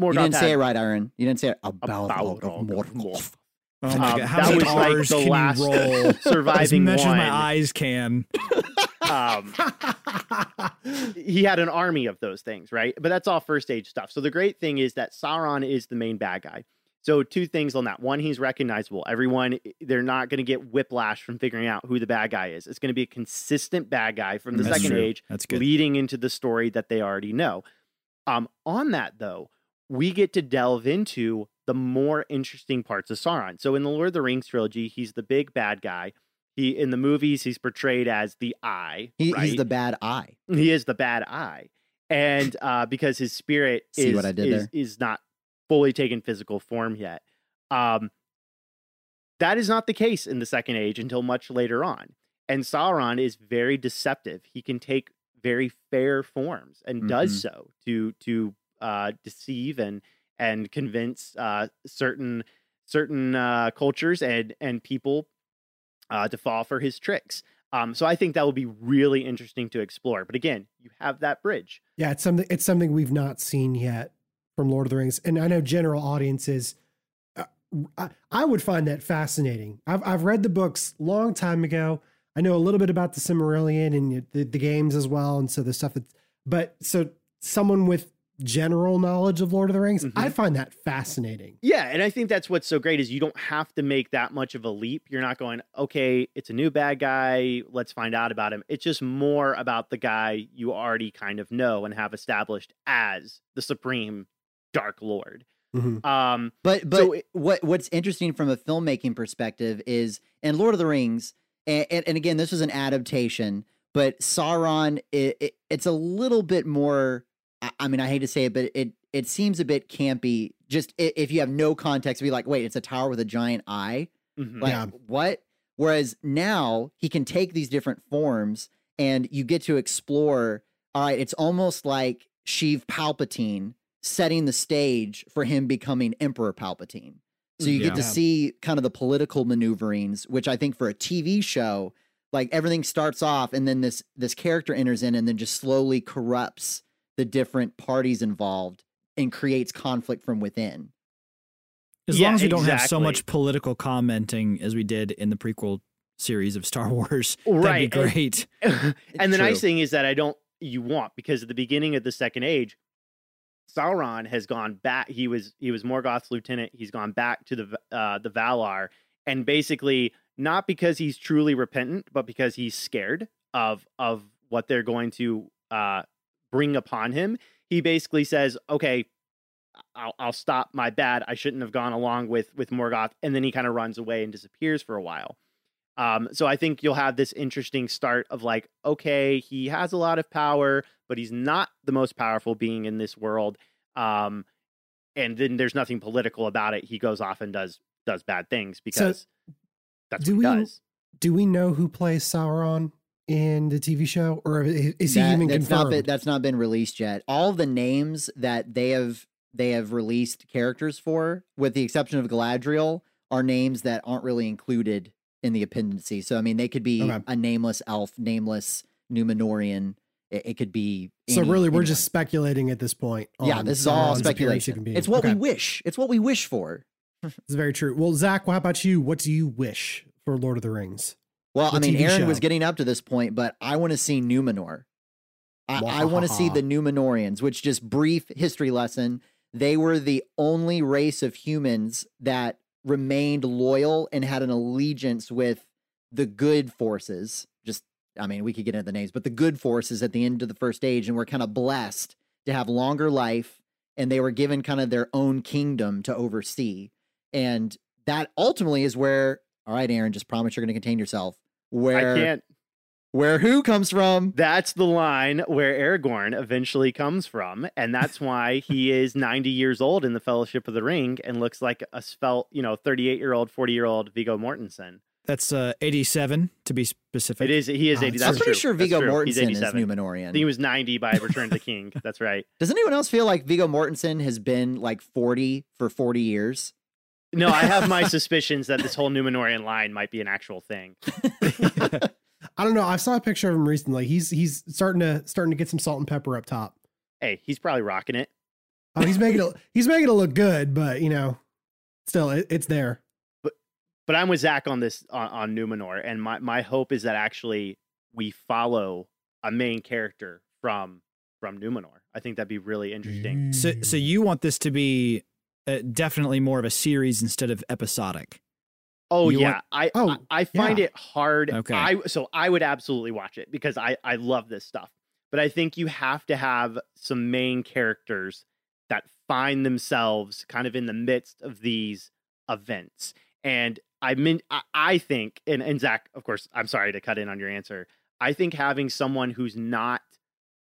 Morgoth you didn't say had- it right, Aaron. You didn't say it. A A Balrog Balrog of of Morgoth. Oh Um, How that many was like the can last roll? as surviving much as my eyes can. Um, he had an army of those things, right? But that's all first age stuff. So the great thing is that Sauron is the main bad guy. So two things on that. One, he's recognizable. Everyone, they're not going to get whiplash from figuring out who the bad guy is. It's going to be a consistent bad guy from the That's second true. age, That's good. leading into the story that they already know. Um, on that though, we get to delve into the more interesting parts of Sauron. So in the Lord of the Rings trilogy, he's the big bad guy. He in the movies, he's portrayed as the Eye. He, right? He's the bad eye. he is the bad eye and uh because his spirit [laughs] See is what I did is, there? is not fully taken physical form yet um that is not the case in the second age until much later on and sauron is very deceptive he can take very fair forms and does Mhm. so to to uh deceive and and convince uh certain certain uh cultures and and people uh to fall for his tricks um, so I think that will be really interesting to explore. But again, you have that bridge. Yeah, it's something it's something we've not seen yet from Lord of the Rings, and I know general audiences. Uh, I, I would find that fascinating. I've I've read the books long time ago. I know a little bit about the Silmarillion and the, the games as well, and so the stuff that. But so someone with general knowledge of Lord of the Rings, Mhm. I find that fascinating. Yeah, and I think that's what's so great is you don't have to make that much of a leap. You're not going, okay, it's a new bad guy. Let's find out about him. It's just more about the guy you already kind of know and have established as the supreme Dark Lord. Mhm. Um, But but So it- what what's interesting from a filmmaking perspective is in Lord of the Rings, and, and, and again this was an adaptation, but Sauron it, it, it's a little bit more. I, I mean, I hate to say it, but it it seems a bit campy. Just if you have no context, be like, wait, it's a tower with a giant eye. mhm. Like Yeah. what? Whereas now he can take these different forms, and you get to explore. All right, it's almost like Sheev Palpatine setting the stage for him becoming Emperor Palpatine. So you get to see kind of the political maneuverings, which I think for a TV show, like everything starts off and then this this character enters in and then just slowly corrupts the different parties involved and creates conflict from within. As Yeah, long as we don't have so much political commenting as we did in the prequel series of Star [laughs] Wars, Right, that'd be great. [laughs] and the True. nice thing is that I don't you want because at the beginning of the second age, Sauron has gone back. He was he was Morgoth's lieutenant. He's gone back to the uh, the Valar, and basically not because he's truly repentant, but because he's scared of of what they're going to uh, bring upon him. He basically says, "Okay, I'll, I'll stop my bad. I shouldn't have gone along with with Morgoth," and then he kind of runs away and disappears for a while. Um, so I think you'll have this interesting start of like, okay, he has a lot of power, but he's not the most powerful being in this world. Um, and then there's nothing political about it. He goes off and does does bad things because that's do what he we- does. Do we know who plays Sauron in the TV show, or is he That- even that's not confirmed? been, that's not been released yet. All the names that they have they have released characters for, with the exception of Galadriel, are names that aren't really included in the appendices. So I mean, they could be Okay. a nameless elf, nameless Numenorian. It, it could be. so really, we're anyone. just speculating at this point. yeah. This is all speculation. It's what Okay. we wish. It's what we wish for. It's very true. Well, Zach, how about you? What do you wish for Lord of the Rings? Well, The I mean, TV Aaron was getting up to this point, but I want to see Numenor. I, I want to see the Numenoreans, which just brief history lesson. They were the only race of humans that remained loyal and had an allegiance with the good forces. Just, I mean, we could get into the names, but the good forces at the end of the first age, and were kind of blessed to have longer life, and they were given kind of their own kingdom to oversee. And that ultimately is where, all right, Aaron, just promise you're going to contain yourself. Where I can't. where who comes from? That's the line where Aragorn eventually comes from, and that's why he [laughs] is 90 years old in the Fellowship of the Ring and looks like a spelt, you know, 38 year old, 40 year old Viggo Mortensen. That's uh, 87 to be specific. It is. He is Oh, 80. that's That's I'm pretty true. sure That's Viggo. He's Mortensen is 87. I Numenorean. think he was 90 by Return of the King. That's right. [laughs] Does anyone else feel like Viggo Mortensen has been like 40 for 40 years? No, I have my suspicions that this whole Numenorean line might be an actual thing. [laughs] I don't know. I saw a picture of him recently. He's he's starting to starting to get some salt and pepper up top. Hey, he's probably rocking it. Oh, he's making it. [laughs] He's making it look good, but you know, still, it, it's there. But but I'm with Zach on this on, on Numenor, and my, my hope is that actually we follow a main character from from Numenor. I think that'd be really interesting. So, so you want this to be uh, definitely more of a series instead of episodic. Oh You yeah, want- I, Oh, I I find yeah. it hard. Okay. I so I would absolutely watch it because I I love this stuff. But I think you have to have some main characters that find themselves kind of in the midst of these events. And I mean, I, I think, and, and Zach, of course, I'm sorry to cut in on your answer. I think having someone who's not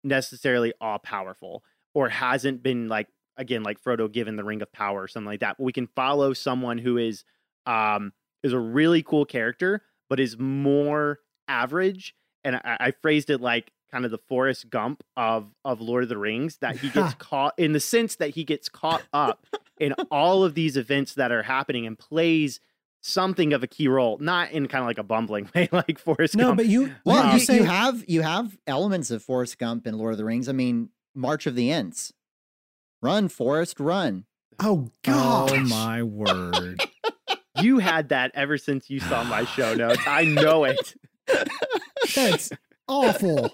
necessarily all powerful or hasn't been like again like Frodo given the ring of power or something like that, but we can follow someone who is um is a really cool character, but is more average. And I, I phrased it like kind of the Forrest Gump of of Lord of the Rings, that he gets [laughs] caught in the sense that he gets caught up in all of these events that are happening and plays something of a key role, not in kind of like a bumbling [laughs] way like Forrest No, Gump. but you [laughs] Well, you, you, say you have you have elements of Forrest Gump and Lord of the Rings. I mean, March of the Ents. Run, Forrest, run. oh God! Oh my word! [laughs] you had that ever since you saw my show [sighs] notes. I know it. that's awful.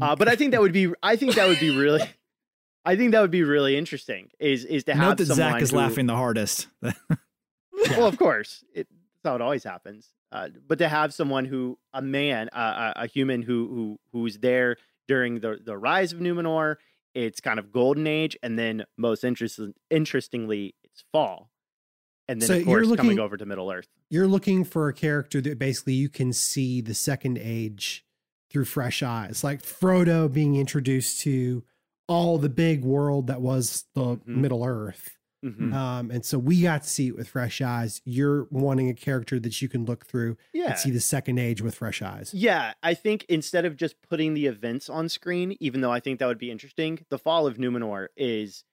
Uh, but I think that would be I think that would be really I think that would be really interesting is is to have Note that someone Zach is who- laughing the hardest. [laughs] Well, of course, it, that's how it always happens. Uh, but to have someone who, a man, uh, a, a human who who who's there during the the rise of Numenor, it's kind of golden age, and then most interesting, interestingly, it's fall, and then So of you're course coming over to Middle Earth. You're looking for a character that basically you can see the second age through fresh eyes, like Frodo being introduced to all the big world that was the Mhm. Middle Earth. Mhm. Um, and so we got to see it with fresh eyes. You're wanting a character that you can look through Yeah. and see the second age with fresh eyes. Yeah, I think instead of just putting the events on screen, even though I think that would be interesting, the fall of Numenor is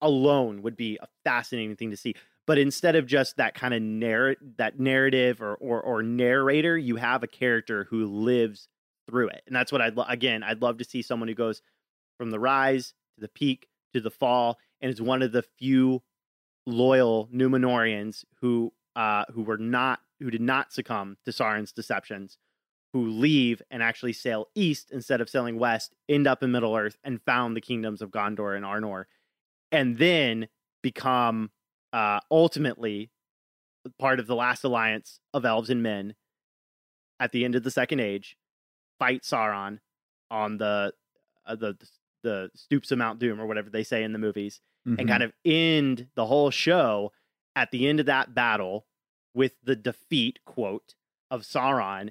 alone would be a fascinating thing to see. But instead of just that kind of narr- that narrative or, or or narrator, you have a character who lives through it, and that's what I'd lo- again I'd love to see someone who goes from the rise to the peak to the fall, and is one of the few loyal Numenorians who uh who were not who did not succumb to Sauron's deceptions who leave and actually sail east instead of sailing west, end up in Middle Earth and found the kingdoms of Gondor and Arnor, and then become uh, ultimately part of the last alliance of elves and men at the end of the Second Age, fight Sauron on the uh, the the stoops of Mount Doom or whatever they say in the movies, Mhm. and kind of end the whole show at the end of that battle with the defeat quote of Sauron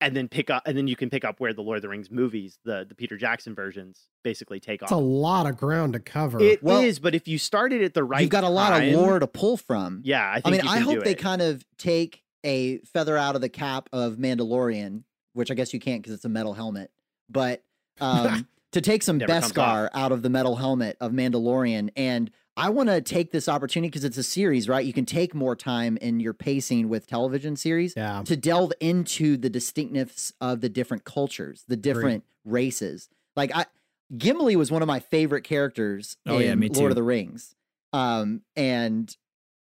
and then pick up and then you can pick up where the Lord of the Rings movies the the Peter Jackson versions basically take off. It's a lot of ground to cover. It is, Well, but if you started at the right You've got a lot time- of lore to pull from. Yeah, I think I mean, you I can do hope they it. kind of take a feather out of the cap of Mandalorian, which I guess you can't because it's a metal helmet. But [laughs] um, to take some Beskar out of the metal helmet of Mandalorian, and I want to take this opportunity because it's a series, right? You can take more time in your pacing with television series yeah. to delve into the distinctness of the different cultures, the different races. Like I Gimli was one of my favorite characters Oh, in yeah, Lord of the Rings. Um, and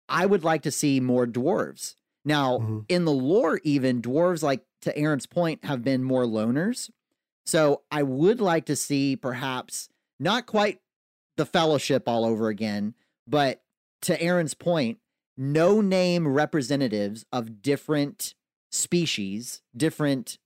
I would like to see more dwarves. Now, Mhm. in the lore, even dwarves, like to Aaron's point, have been more loners. So I would like to see perhaps not quite the fellowship all over again, but to Aaron's point, no name representatives of different species, different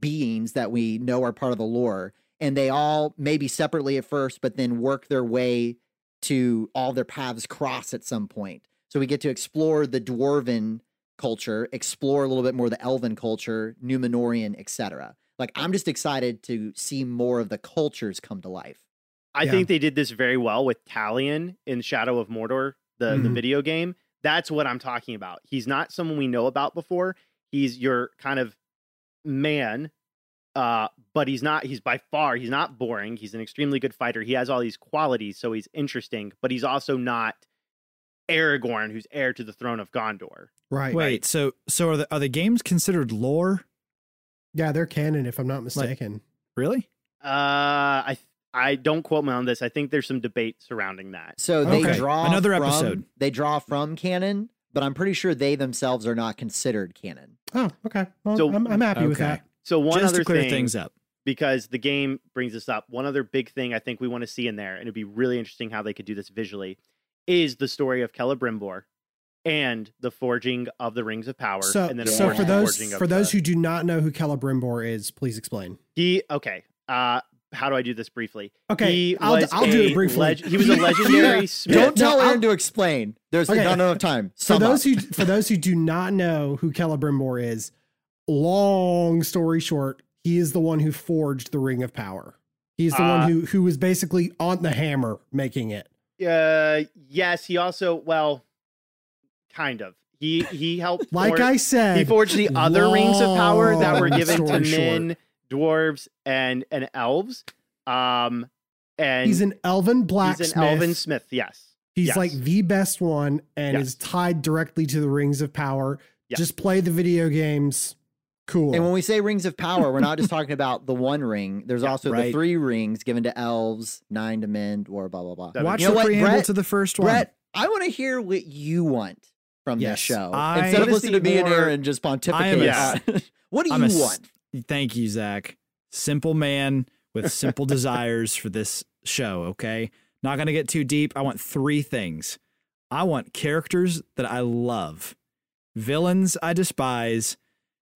beings that we know are part of the lore, and they all maybe separately at first, but then work their way to all their paths cross at some point. So we get to explore the dwarven culture, explore a little bit more the elven culture, Numenorean, etc. Like I'm just excited to see more of the cultures come to life. I Yeah. think they did this very well with Talion in Shadow of Mordor, the the Mhm. video game. That's what I'm talking about. He's not someone we know about before. He's your kind of man, uh, but he's not. He's by far he's not boring. He's an extremely good fighter. He has all these qualities, so he's interesting. But he's also not Aragorn, who's heir to the throne of Gondor. Right. Wait, so so are the are the games considered lore? Yeah, they're canon if I'm not mistaken. Really? Uh, I I don't quote me on this. I think there's some debate surrounding that. So they Okay. draw Another from- episode. They draw from canon, but I'm pretty sure they themselves are not considered canon. oh, okay. Well, So- I'm, I'm happy with that. So one Just other to clear thing, things up. because the game brings this up. One other big thing I think we want to see in there, and it'd be really interesting how they could do this visually, is the story of Celebrimbor and the forging of the Rings of Power. So, and then of so for those forging for those the- who do not know who Celebrimbor is, please explain. he okay. Uh, how do I do this briefly? Okay, he I'll, was I'll do a it briefly. leg- he was a [laughs] legendary smith. Don't tell No, Aaron to explain. There's Okay. not enough time. for those up. who for those who do not know who Celebrimbor is, long story short, he is the one who forged the Ring of Power. He's the Uh, one who who was basically on the hammer making it. Uh, yes, he also well, kind of. He he helped. [laughs] Like forge- I said, he forged the other rings of power that were given to short. men, dwarves, and and elves. Um, and he's an elven blacksmith. He's an elven smith. Yes. He's Yes. like the best one and Yes. is tied directly to the Rings of Power. Yes. Just play the video games. Cool. And when we say rings of power, we're not just talking about the one ring. There's Yeah, also the three rings given to elves, nine to men, or blah blah blah. Seven. Watch You know the what, preamble Brett? to the first one. Brett, I want to hear what you want from Yes. this show I- instead of listening to me and Aaron just pontificate. Yeah. [laughs] what do I'm you a s- want? Thank you, Zach. Simple man with simple [laughs] desires for this show, okay? Not going to get too deep. I want three things. I want characters that I love, villains I despise,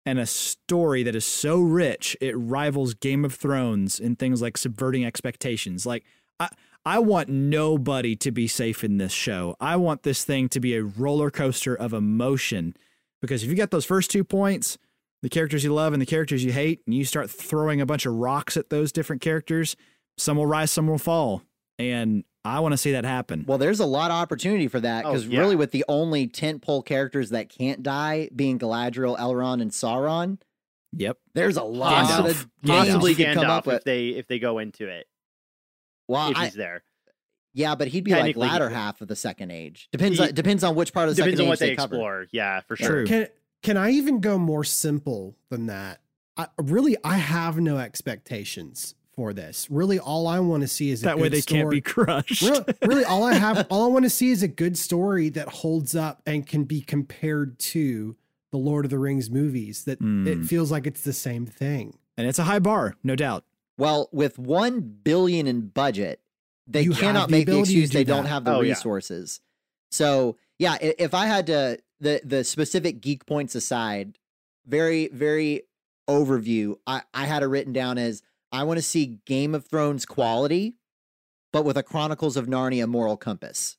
and a story that is so rich it rivals Game of Thrones in things like subverting expectations. Like, I, I want nobody to be safe in this show. I want this thing to be a roller coaster of emotion because if you get those first two points, the characters you love and the characters you hate, and you start throwing a bunch of rocks at those different characters, some will rise, some will fall. And I want to see that happen. Well, there's a lot of opportunity for that Oh, because yeah. really, with the only tentpole characters that can't die being Galadriel, Elrond, and Sauron, Yep. there's a lot Gandalf. of Yeah, Possibly games you could come up Gandalf if with. they if they go into it Well, if I, he's there. yeah, but he'd be like latter half of the second age. Depends. He- on, depends on which part of the Depends second on age what they cover. explore. Yeah, for sure. Can can I even go more simple than that? I, really, I have no expectations for this. Really, all I want to see is a That way good they can't be story. crushed. really, really, all I have, [laughs] all I want to see is a good story that holds up and can be compared to the Lord of the Rings movies. That Hmm. it feels like it's the same thing. and it's a high bar, no doubt. Well, with one billion in budget, they You cannot the make the ability excuse do they don't have the Oh, yeah. resources. So yeah, if I had to the the specific geek points aside, very very overview, I I had it written down as I want to see Game of Thrones quality, but with a Chronicles of Narnia moral compass.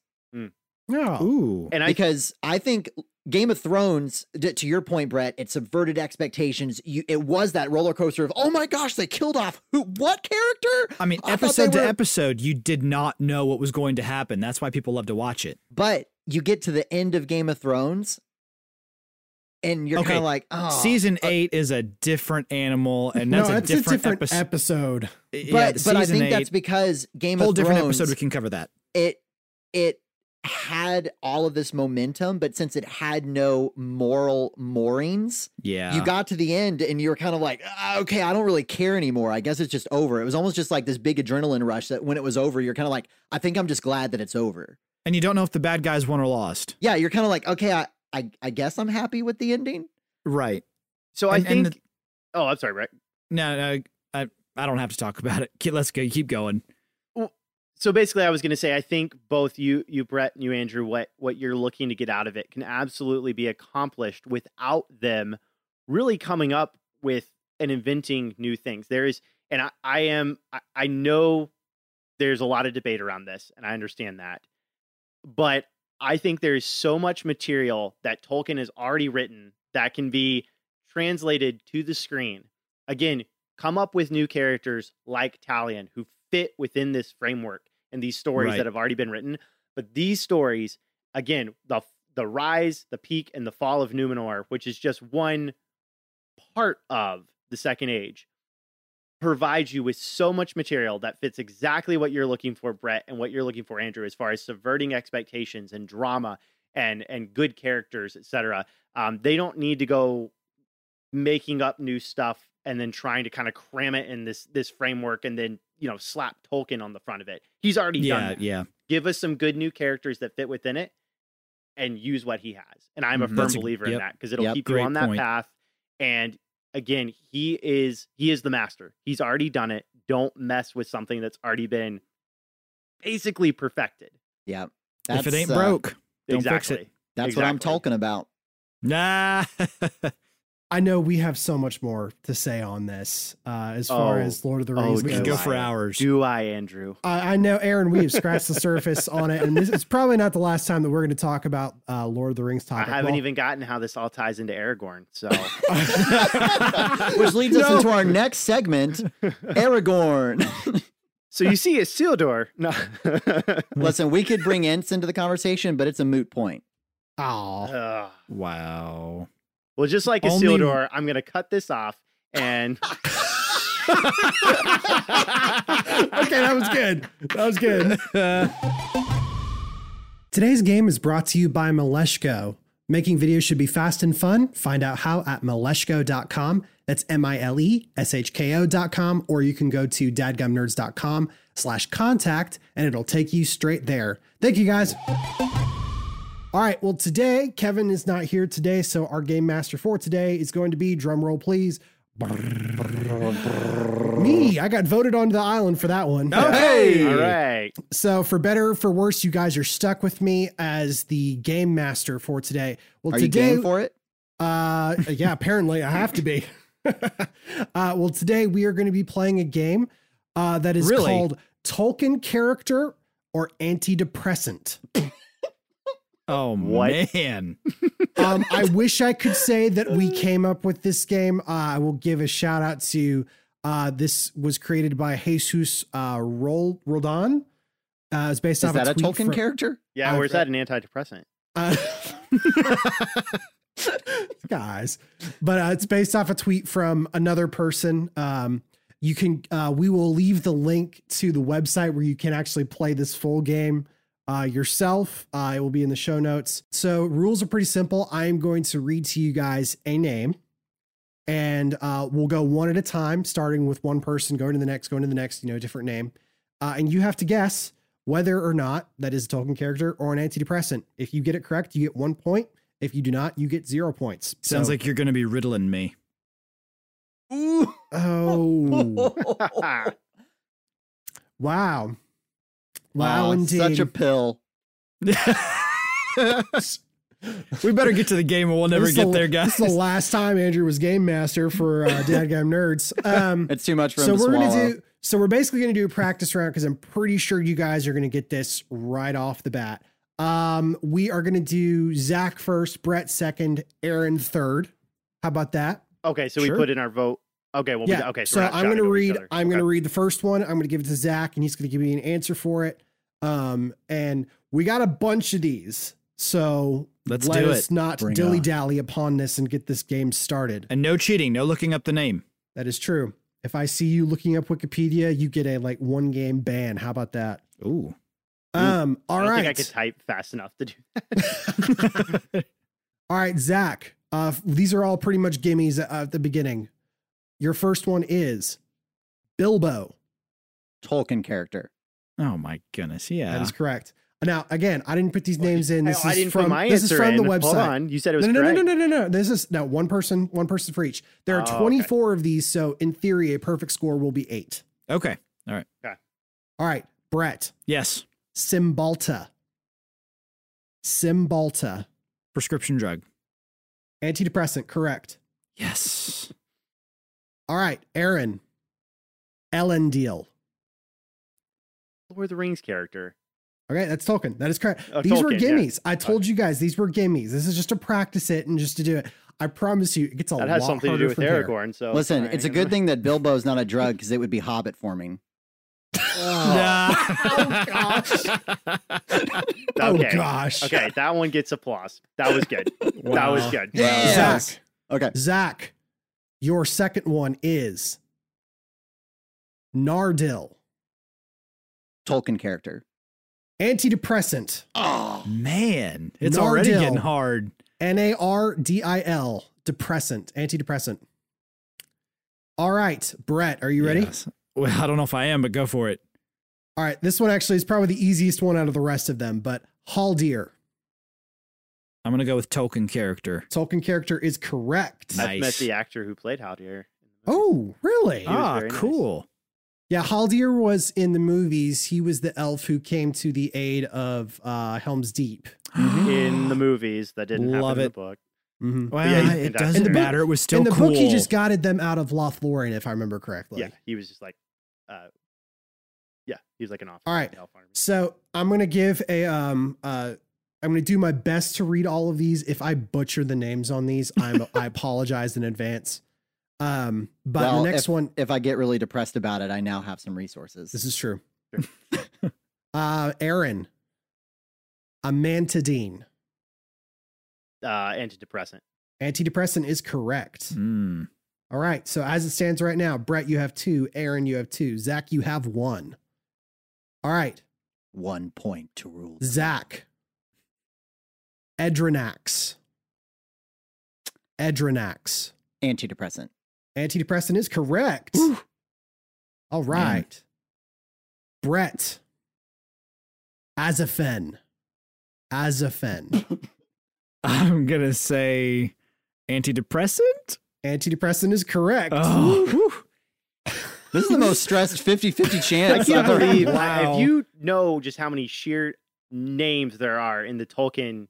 Yeah. Ooh. And I because I think Game of Thrones, to your point, Brett, it subverted expectations. You, it was that roller coaster of, oh my gosh, they killed off who? What character? I mean, I episode to were- episode, you did not know what was going to happen. That's why people love to watch it. But you get to the end of Game of Thrones, and you're Okay, kind of like, oh, Season uh, eight is a different animal, and that's no, a different, a different episode. episode. But yeah, but I season think that's because Game whole of Thrones, a whole different episode. We can cover that. it it had all of this momentum, but since it had no moral moorings, Yeah, you got to the end and you were kind of like, "Ah, okay, I don't really care anymore. I guess it's just over. It was almost just like this big adrenaline rush that when it was over, you're kind of like, I think I'm just glad that it's over. and you don't know if the bad guys won or lost. Yeah, you're kind of like, okay, I, I, I guess I'm happy with the ending. Right. so I and- and think. oh, I'm sorry, Brett. No, no, I I don't have to talk about it. Let's go. Keep going. So basically i was going to say i think both you you brett and you andrew what what you're looking to get out of it can absolutely be accomplished without them really coming up with and inventing new things. There is and i, I am I, I know there's a lot of debate around this and i understand that but i think there is so much material that tolkien has already written that can be translated to the screen. Again come up with new characters like talion who fit within this framework and these stories Right. that have already been written but these stories again the the rise the peak and the fall of numenor which is just one part of the second age provides you with so much material that fits exactly what you're looking for brett and what you're looking for andrew as far as subverting expectations and drama and and good characters etc um, they don't need to go making up new stuff and then trying to kind of cram it in this this framework and then you know slap tolkien on the front of it he's already done Yeah, that. yeah. give us some good new characters that fit within it and use what he has and i'm a Mhm. firm That's a- believer in that because it'll Yep, keep you great on that point. path and again he is he is the master he's already done it don't mess with something that's already been basically perfected Yeah. if it ain't uh, broke, don't exactly fix it. That's what I'm talking about. Nah. [laughs] I know we have so much more to say on this uh, as far Oh. as Lord of the Oh, Rings we do could go for I- hours. do i andrew I, I know, Aaron, we have scratched the surface [laughs] on it, and this, it's probably not the last time that we're going to talk about uh, Lord of the Rings i haven't Well, even gotten how this all ties into aragorn so [laughs] [laughs] Which leads us into our next segment, Aragorn. so you see isildur no Listen, we could bring Ents into the conversation, but it's a moot point. Aw. Ugh. wow. Well, just like Only- Isildur, I'm gonna cut this off and [laughs] okay, that was good. That was good. [laughs] Today's game is brought to you by Mileshko. Making videos should be fast and fun. Find out how at mileshko.com. That's M-I-L-E-S-H-K-O.com, or you can go to dadgumnerds.com slash contact and it'll take you straight there. Thank you guys. All right, well, today Kevin is not here today, so our game master for today is going to be drum roll, please. Me, I got voted onto the island for that one. Hey! all right. So for better or for worse, you guys are stuck with me as the game master for today. Well, Are you today, game for it? uh, yeah, apparently I have to be. [laughs] uh, well, today we are going to be playing a game uh, that is Really? called Tolkien Character or Antidepressant. Oh What? man. [laughs] um, I wish I could say that we came up with this game. Uh, I will give a shout out to uh, this was created by Jesus uh, Rol- Roldan. Uh, it's based Is off that a tweet Tolkien from- character? Yeah, I've or is that an antidepressant? Uh, [laughs] guys, but uh, it's based off a tweet from another person. Um, you can, uh, we will leave the link to the website where you can actually play this full game uh, yourself. Uh, it will be in the show notes. So, rules are pretty simple. I am going to read to you guys a name, and uh, we'll go one at a time, starting with one person, going to the next, going to the next, you know, different name. Uh, and you have to guess whether or not that is a Tolkien character or an antidepressant. If you get it correct, you get one point. If you do not, you get zero points. Sounds So- like you're going to be riddling me. Ooh. [laughs] oh [laughs] wow, wow, indeed. Such a pill. [laughs] we better get to the game or we'll never This get the- there, guys. This is the last time Andrew was game master for uh, [laughs] Dadgum Nerds. Um, It's too much for so him to we're swallow. gonna do. So we're basically gonna do a practice round because I'm pretty sure you guys are gonna get this right off the bat. Um, we are gonna do Zach first, Brett second, Aaron third. How about that? Okay, so Sure. we put in our vote. Okay, well, yeah. we, okay. So, we're I'm gonna read. I'm Okay. gonna read the first one. I'm gonna give it to Zach, and he's gonna give me an answer for it. Um, and we got a bunch of these, so Let's let do us it. not Bring dilly on. dally upon this and get this game started. And no cheating, no looking up the name. That is true. If I see you looking up Wikipedia, you get a like one game ban. How about that? Ooh. Um, all I don't right. think I could type fast enough to do [laughs] that. [laughs] all right, Zach. Uh, these are all pretty much gimmies at, at the beginning. Your first one is Bilbo. Tolkien character. Oh my goodness. Yeah. That is correct. Now, again, I didn't put these names in. This I is didn't from my this is answer from in. the website. Hold on, you said it was no, no, no, correct. no, no, no, no. This is no one person, one person for each. There are Oh, okay. 24 of these, so in theory, a perfect score will be eight. okay. All right. Okay. All right. Brett, Yes. Cymbalta. Cymbalta. Prescription drug. Antidepressant, correct. Yes. All right, Aaron. Elendil. Lord of the Rings character. Okay, that's Tolkien. That is correct. Oh, these were Tolkien, yeah. gimmies. I told you guys these were gimmies. This is just to practice it and just to do it. I promise you, it gets a That lot has something to do with from here. Aragorn. So Listen, alright, it's a good mind. thing that Bilbo's not a drug because it would be Hobbit forming. Oh, [laughs] oh gosh. Oh Okay. gosh. Okay, that one gets applause. That was good. That was Wow. good. Yeah. Zach. Okay. Zach, your second one is Nardil, Tolkien character. antidepressant, Oh. Man, it's already getting hard. N A R D I L, depressant, antidepressant. All right, Brett, are you ready? Yes. Well, I don't know if I am, but go for it. All right, this one actually is probably the easiest one out of the rest of them, but Haldir, I'm gonna go with Tolkien character. Tolkien character is correct. Nice. I've met the actor who played Haldir. Oh, really? was Ah, cool. nice. Cool. Yeah, Haldir was in the movies. He was the elf who came to the aid of uh, Helm's Deep. in the movies that didn't Love happen in it. the book. Mhm. Well, Yeah, he's it fantastic. doesn't the book- matter. It was still in the cool. book, he just guided them out of Lothlorien, if I remember correctly. Yeah, he was just like, uh, yeah, he was like an officer. All right. Elf Army. So I'm gonna give a um uh I'm gonna do my best to read all of these. If I butcher the names on these, I'm I apologize in advance. Um, but Well, the next if, one, If I get really depressed about it, I now have some resources. this is true. Sure. [laughs] uh, Aaron, amantadine, Uh, antidepressant. antidepressant is correct. Hmm. All right. So as it stands right now, Brett, you have two. Aaron, you have two. Zach, you have one. All right, One point to rule. Zach, Edrinax, Edrinax. Antidepressant. Antidepressant is correct. All right. Brett. Azafen. Azafen. [laughs] I'm gonna say antidepressant. Antidepressant is correct. Oh. [laughs] This is the most stressed 50 50 I chance. can't I've ever- believe Wow. if you know just how many sheer names there are in the Tolkien.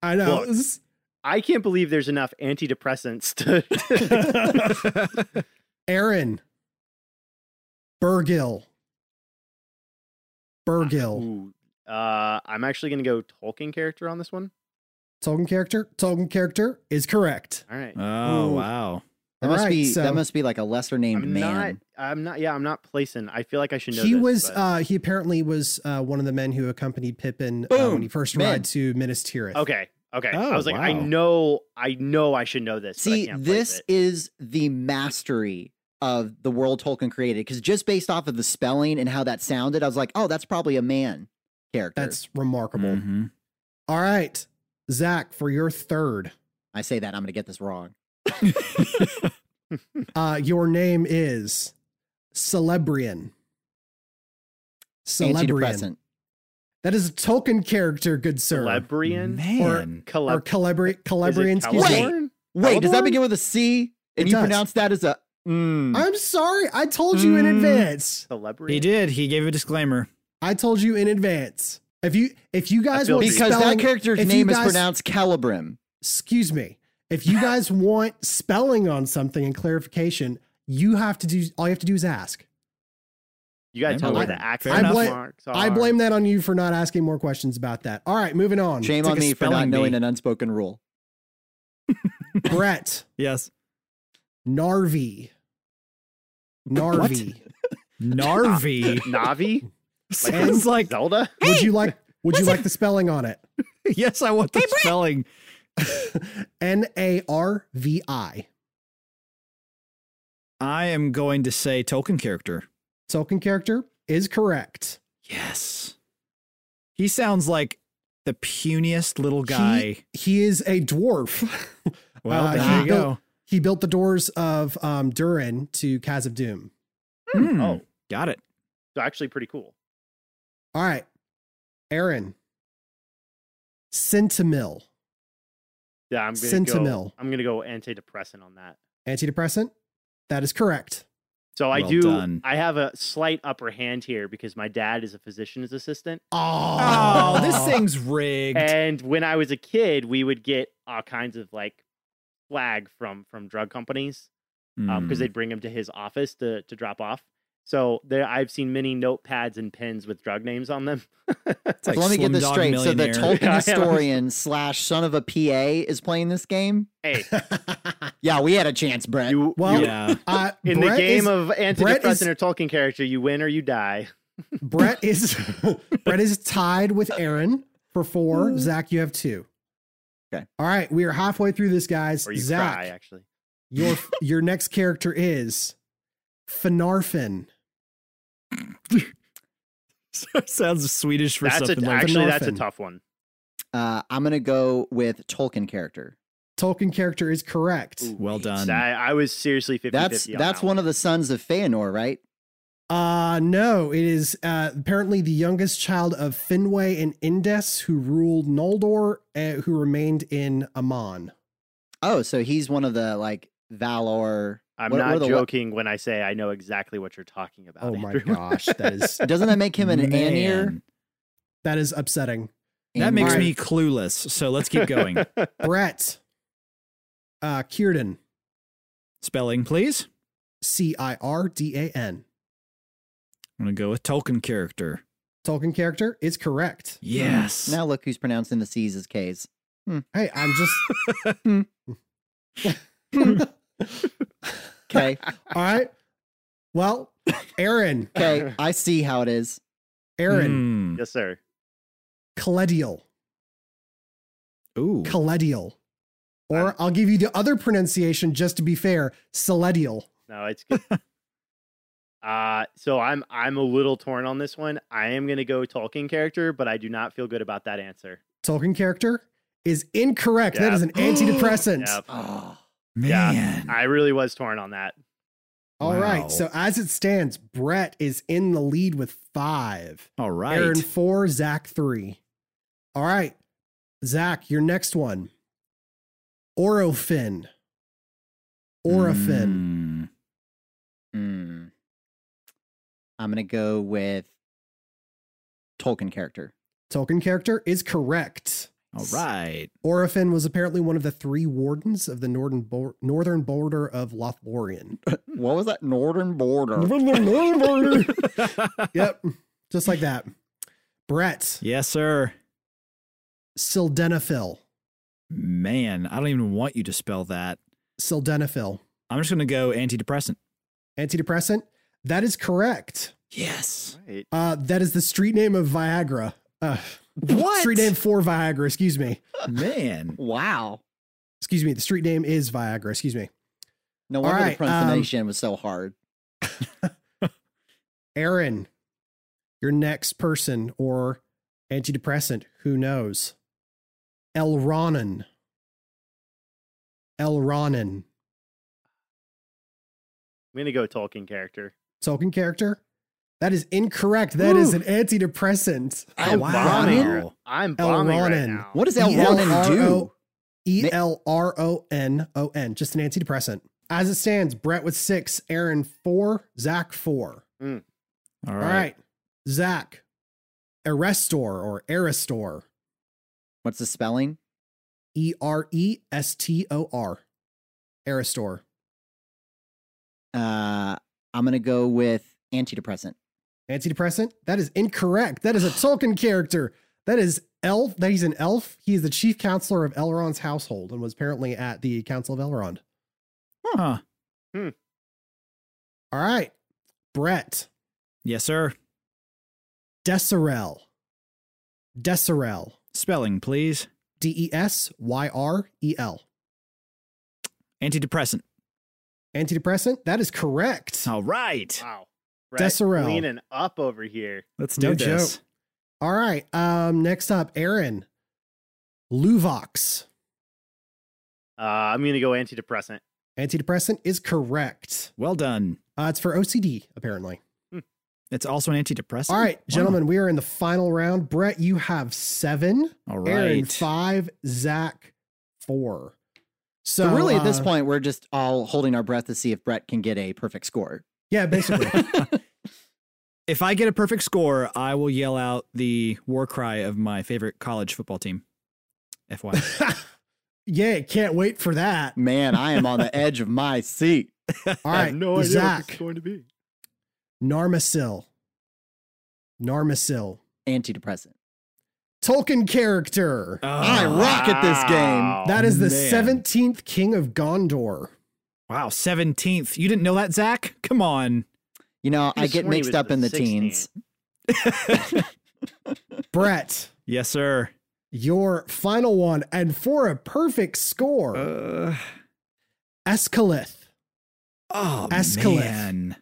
I know. Look. I can't believe there's enough antidepressants to. [laughs] [laughs] Aaron. Bergil. Bergil. Ooh, uh, I'm actually going to go Tolkien character on this one. Tolkien character. Tolkien character is correct. All right. Oh Ooh. wow. That All must right, be so that must be like a lesser named I'm man. not. I'm not. Yeah, I'm not placing. I feel like I should know. he this, was but- uh he apparently was uh one of the men who accompanied Pippin uh, when he first Man. arrived to Minas Tirith. okay. Okay. Oh, I was like, I know. I know. I should know this. See, this is the mastery of the world Tolkien created. Because just based off of the spelling and how that sounded, I was like, oh, that's probably a man character. That's remarkable. Mhm. All right. Zach, for your third. I say that I'm going to get this wrong. [laughs] [laughs] Uh your name is Celebrian. Celebrian. Antidepressant. That is a Tolkien character, good sir. Celebrian. Man. or Caleb. Calibri- Celebrian, Is it excuse me. Celeborn? Wait, does that begin with a C? And It you does. pronounce that as a. Mm. I'm sorry. I told you in Mm. advance. Celebrity. he did. He gave a disclaimer. I told you in advance. If you if you guys want because spelling, that character's if you name is pronounced Calibrim. excuse me. If you guys want spelling on something and clarification, you have to do all you have to do is ask. You gotta tell know. where the Fair accent enough. marks are. I blame that on you for not asking more questions about that. All right, moving on. Shame It's on like me for not spelling knowing bee. an unspoken rule. [laughs] [laughs] Brett Yes. Narvi. Narvi. Narvi. Navi. Sounds like Zelda. Hey, Would you like would you like the spelling on it? [laughs] yes, I want the spelling. N A R V I. I am going to say Tolkien character. Tolkien character is correct. Yes. He sounds like the puniest little guy. He is a dwarf. [laughs] well, uh, there he you built- go. he built the doors of um, Durin to Khazad-dum. Hmm, Oh, got it. so actually pretty cool. All right, Aaron. Centimil. Yeah, I'm gonna go. I'm gonna go antidepressant on that. Antidepressant. That is correct. So I do. done. I have a slight upper hand here because my dad is a physician's assistant, Oh, this thing's rigged. and when I was a kid, we would get all kinds of like flag from from drug companies because Hmm. they'd bring them to his office to to drop off. So there, I've seen many notepads and pens with drug names on them. It's So like let me get this straight. So the [laughs] Tolkien Yeah, historian slash son of a PA is playing this game. hey, [laughs] Yeah, we had a chance, Brett. you, Well, yeah. [laughs] Uh, in Brett the game is, of Brett antidepressant is- or Tolkien character, you win or you die. Brett is Brett is tied with Aaron for four. Zach, you have two. Okay. All right, we are halfway through this, guys. Or you Zach, cry, actually. your your next character is Finarfin. [laughs] Sounds Swedish for That's a, something like actually that's a tough one. Uh, I'm gonna go with Tolkien character. Tolkien character is correct. Ooh, Well wait. done. I, I was seriously 50 That's that's one of the sons of Feanor, right? Uh no, it is uh apparently the youngest child of Finwë and Indis who ruled Noldor uh, who remained in Aman. Oh, so he's one of the like Valar. I'm what- what not the- joking when I say I know exactly what you're talking about. Oh my gosh, that is [laughs] Doesn't that make him an Anir? Man, that is upsetting. That makes Alright. me clueless. So let's keep going. [laughs] Brett. Uh Cirdan. Spelling, please. C I R D A N. I'm gonna go with Tolkien character. Tolkien character is correct. Yes. Hmm. Now look who's pronouncing the C's as K's. Hmm. Hey, I'm just [laughs] hmm. [laughs] Okay, all right. Well, Aaron, okay, I see how it is. Aaron, Mm. yes, sir. Caledial, Ooh. Caledial. Or I'll give you the other pronunciation just to be fair, Celedial. No, it's good. [laughs] uh so I'm I'm a little torn on this one. I am gonna go Tolkien character, but I do not feel good about that answer. Tolkien character is incorrect. That Yep. is an antidepressant. [gasps] Yep. Oh, Yeah. I really was torn on that. All Wow. right. So as it stands, Brett is in the lead with five. All right. Aaron four, Zach three. All right. Zach, your next one. Orophin. Orophin. Mm. hmm. I'm gonna go with Tolkien character. Tolkien character is correct. All right. Orifin was apparently one of the three wardens of the northern bor- northern border of Lothlorien. [laughs] What was that northern border? [laughs] yep. Just like that. Brett, yes, sir. Sildenafil. Man, I don't even want you to spell that. Sildenafil. I'm just gonna go antidepressant. Antidepressant. That is correct. Yes. Right. Uh, that is the street name of Viagra. Uh, What? Street name for Viagra. Excuse me. Man. Wow. Excuse me. The street name is Viagra. Excuse me. No wonder right, the um, pronunciation was so hard. [laughs] Aaron, your next person or antidepressant. Who knows? Elronan. Elronan. I'm gonna go Tolkien character. Tolkien character. That is incorrect. That is an antidepressant. I'm wow. bombing. I'm bombing right now. What does Elronan do? E L R O N O N. Just an antidepressant. As it stands, Brett with six, Aaron four, Zach four. All right. All right. Zach, Erestor or Erestor. What's the spelling? E R E S T O R. Erestor. Uh, I'm gonna go with antidepressant. Antidepressant? That is incorrect. That is a Tolkien [sighs] character. That is elf. That he's an elf. He is the chief counselor of Elrond's household and was apparently at the Council of Elrond. Huh. Hmm. All right. Brett. Yes, sir. Desyrel. Desyrel. Spelling, please. D E S Y R E L. Antidepressant. Antidepressant? That is correct. All right. Wow. Brett Desyrel. leaning up over here. Let's No do this. joke. All right. Um, next up, Aaron. Luvox. Uh, I'm gonna go antidepressant. Antidepressant is correct. Well done. Uh, it's for OCD, apparently. It's also an antidepressant. All right, Wow. gentlemen, we are in the final round. Brett, you have seven. All right. Aaron, five. Zach, four. So, So, really, at this uh, point, we're just all holding our breath to see if Brett can get a perfect score. Yeah, basically. [laughs] If I get a perfect score, I will yell out the war cry of my favorite college football team. FYI. [laughs] yeah, can't wait for that. Man, I am on the [laughs] edge of my seat. All right, what Zach, going to be. Narmacil. Narmacil. Antidepressant. Tolkien character. Oh, I Oh, rock at this game. that is the man. 17th king of Gondor. Wow, 17th. You didn't know that, Zach? Come on. You know, I I get mixed up in the 16th. teens. [laughs] Brett, Yes, sir. your final one. And for a perfect score, Uh, Eskalith. oh, Eskalith. man.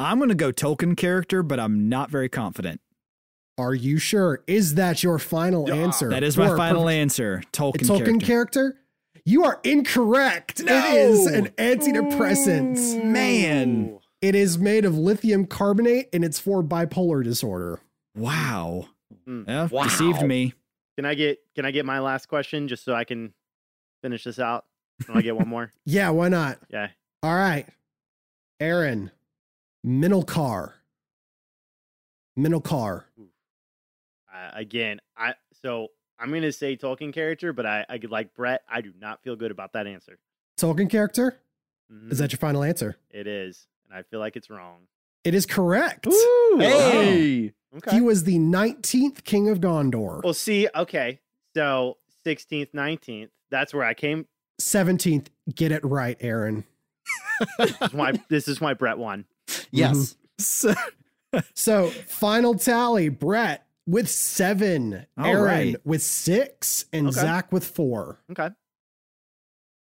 I'm going to go Tolkien character, but I'm not very confident. Are you sure? Is that your final Yeah. answer? That is my final perfect- answer. Tolkien, character. Tolkien character. character? You are incorrect. It is an antidepressant. Man. It is made of lithium carbonate and it's for bipolar disorder. Wow. Mm. Yeah, Wow. Deceived me. Can I get can I get my last question just so I can finish this out? Can I get one more? [laughs] Yeah, why not? Yeah. All right. Aaron, Minalcar. Minalcar. Uh, again, I so I'm gonna say Tolkien character, but I I like Brett. I do not feel good about that answer. Tolkien character? Mhm. Is that your final answer? It is, and I feel like it's wrong. It is correct. Hey. Okay. He was the 19th king of Gondor. well, see, okay, so 16th, 19th. That's where I came. 17th. Get it right, Aaron. This is why this is why Brett won. Yes. So, [laughs] So, final tally Brett with seven, All Aaron right. with six, and Okay. Zach with four. Okay.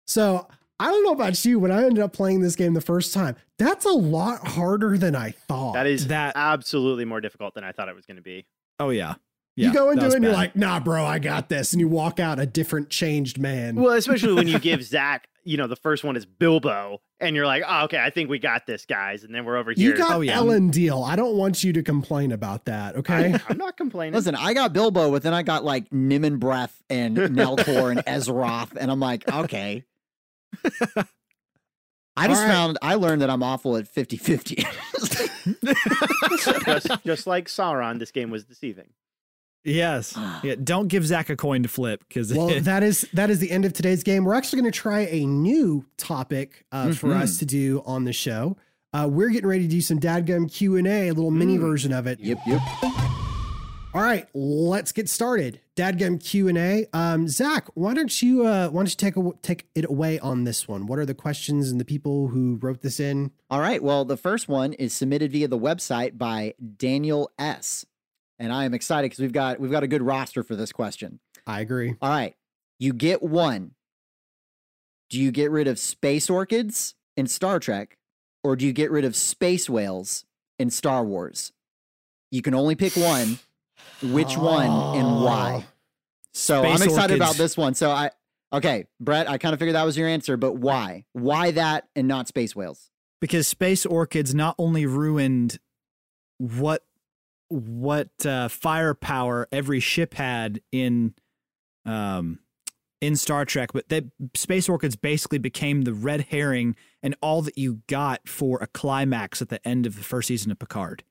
So, I don't know about you. When I ended up playing this game the first time, that's a lot harder than I thought. That is That- absolutely more difficult than I thought it was going to be. oh, yeah. Yeah, you go into it and you're like, nah, bro, I got this. And you walk out a different, changed man. Well, especially when you [laughs] give Zach, you know, the first one is Bilbo, and you're like, oh, okay, I think we got this, guys. And then we're over here. you got Oh, yeah. Ellen Deal. I don't want you to complain about that, okay? I, am not complaining. Listen, I got Bilbo, but then I got like Nimon Breath and [laughs] Neltor and Ezroth, and I'm like, okay. [laughs] I just All right. found I learned that I'm awful at 50 50. just, just like Sauron, this game was deceiving. Yes. [gasps] Yeah. Don't give Zach a coin to flip because well, [laughs] that is that is the end of today's game. We're actually going to try a new topic uh, for Mhm. us to do on the show. Uh, we're getting ready to do some dadgum Q and A, a little mini Mm. version of it. yep, yep. All right, let's get started. Dadgum Q and A. Um, Zach, why don't you uh, why don't you take a, take it away on this one? What are the questions and the people who wrote this in? All right. Well, the first one is submitted via the website by Daniel S. And I am excited because we've got we've got a good roster for this question. I agree. All right. You get one. Do you get rid of space orchids in Star Trek, or do you get rid of space whales in Star Wars? You can only pick one. Which one and oh. why? So Space I'm excited about this one. So I okay, Brett, I kind of figured that was your answer, but why? Why that and not space whales? because space orchids not only ruined what what uh, firepower every ship had in um in Star Trek, but that space orchids basically became the red herring and all that you got for a climax at the end of the first season of Picard.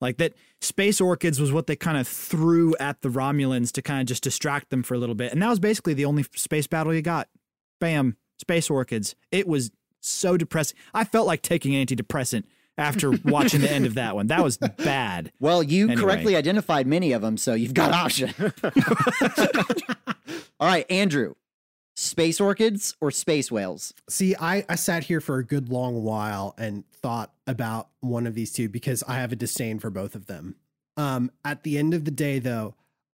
Like that space orchids was what they kind of threw at the Romulans to kind of just distract them for a little bit. And that was basically the only space battle you got. Bam, space orchids. It was so depressing. I felt like taking antidepressant after watching the end of that one. That was bad. [laughs] Well, you Anyway. correctly identified many of them, so you've got [laughs] option. [laughs] All right, Andrew. Space orchids or space whales? See, I, I sat here for a good long while and thought about one of these two because I have a disdain for both of them. Um, at the end of the day, though,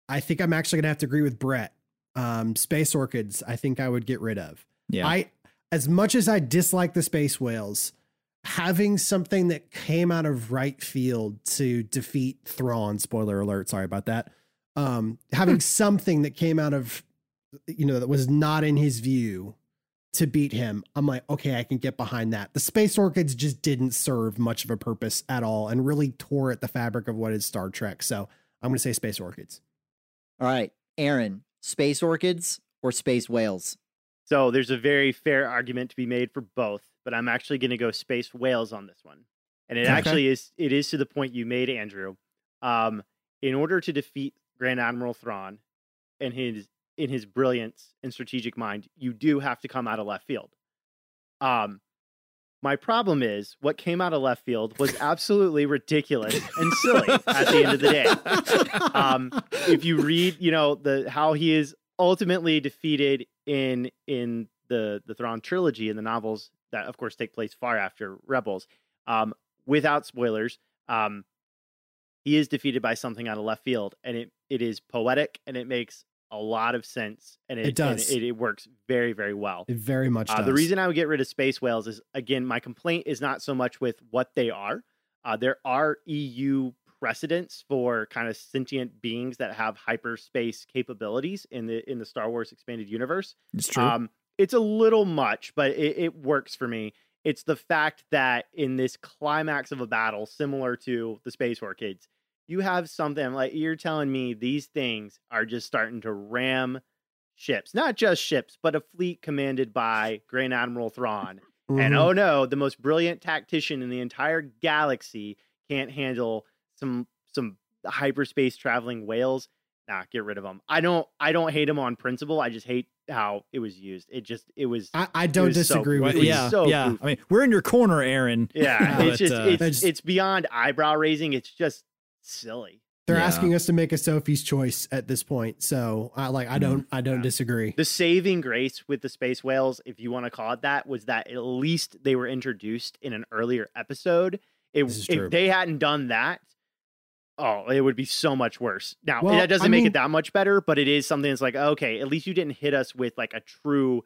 I think I'm actually gonna have to agree with Brett. Um, space orchids, I think I would get rid of. Yeah. I, as much as I dislike the space whales, having something that came out of right field to defeat Thrawn, spoiler alert, sorry about that. Um, having something that came out of, you know, that was not in his view to beat him, I'm like, okay, I can get behind that. The space orchids just didn't serve much of a purpose at all and really tore at the fabric of what is Star Trek. So I'm going to say space orchids. All right, Aaron. Space orchids or space whales? So there's a very fair argument to be made for both, but I'm actually going to go space whales on this one. And it Okay. actually is it is to the point you made, Andrew. Um, in order to defeat Grand Admiral Thrawn and his in his brilliance and strategic mind, you do have to come out of left field. Um, my problem is what came out of left field was absolutely ridiculous and silly at the end of the day um, if you read, you know, the how he is ultimately defeated in in the the Thrawn trilogy and the novels that, of course, take place far after Rebels. Um, without spoilers, um, he is defeated by something out of left field, and it it is poetic and it makes a lot of sense, and it, It does. and it, it works very very well. It very much Uh, does. the reason I would get rid of space whales is again, my complaint is not so much with what they are. Uh, there are EU precedents for kind of sentient beings that have hyperspace capabilities in the in the Star Wars expanded universe. It's true. Um, it's a little much, but it, it works for me. It's the fact that in this climax of a battle, similar to the Space Orchids, you have something like you're telling me these things are just starting to ram ships, not just ships, but a fleet commanded by Grand Admiral Thrawn. And Mhm. oh no, the most brilliant tactician in the entire galaxy can't handle some some hyperspace traveling whales. Nah, get rid of them. I don't I don't hate them on principle. I just hate how it was used. It just it was I, I don't was disagree Well, with it you. yeah, so yeah. goofy. I mean, we're in your corner, Aaron. yeah. [laughs] Uh, it's just uh, it's That's- it's beyond eyebrow raising. It's just silly. They're Yeah. asking us to make a Sophie's choice at this point. So I like I don't I don't Yeah. disagree. The saving grace with the space whales, if you want to call it that, was that at least they were introduced in an earlier episode. It, This is true. if they hadn't done that, oh, it would be so much worse. Now Well, that doesn't I make mean- it that much better, but it is something that's like, okay, at least you didn't hit us with like a true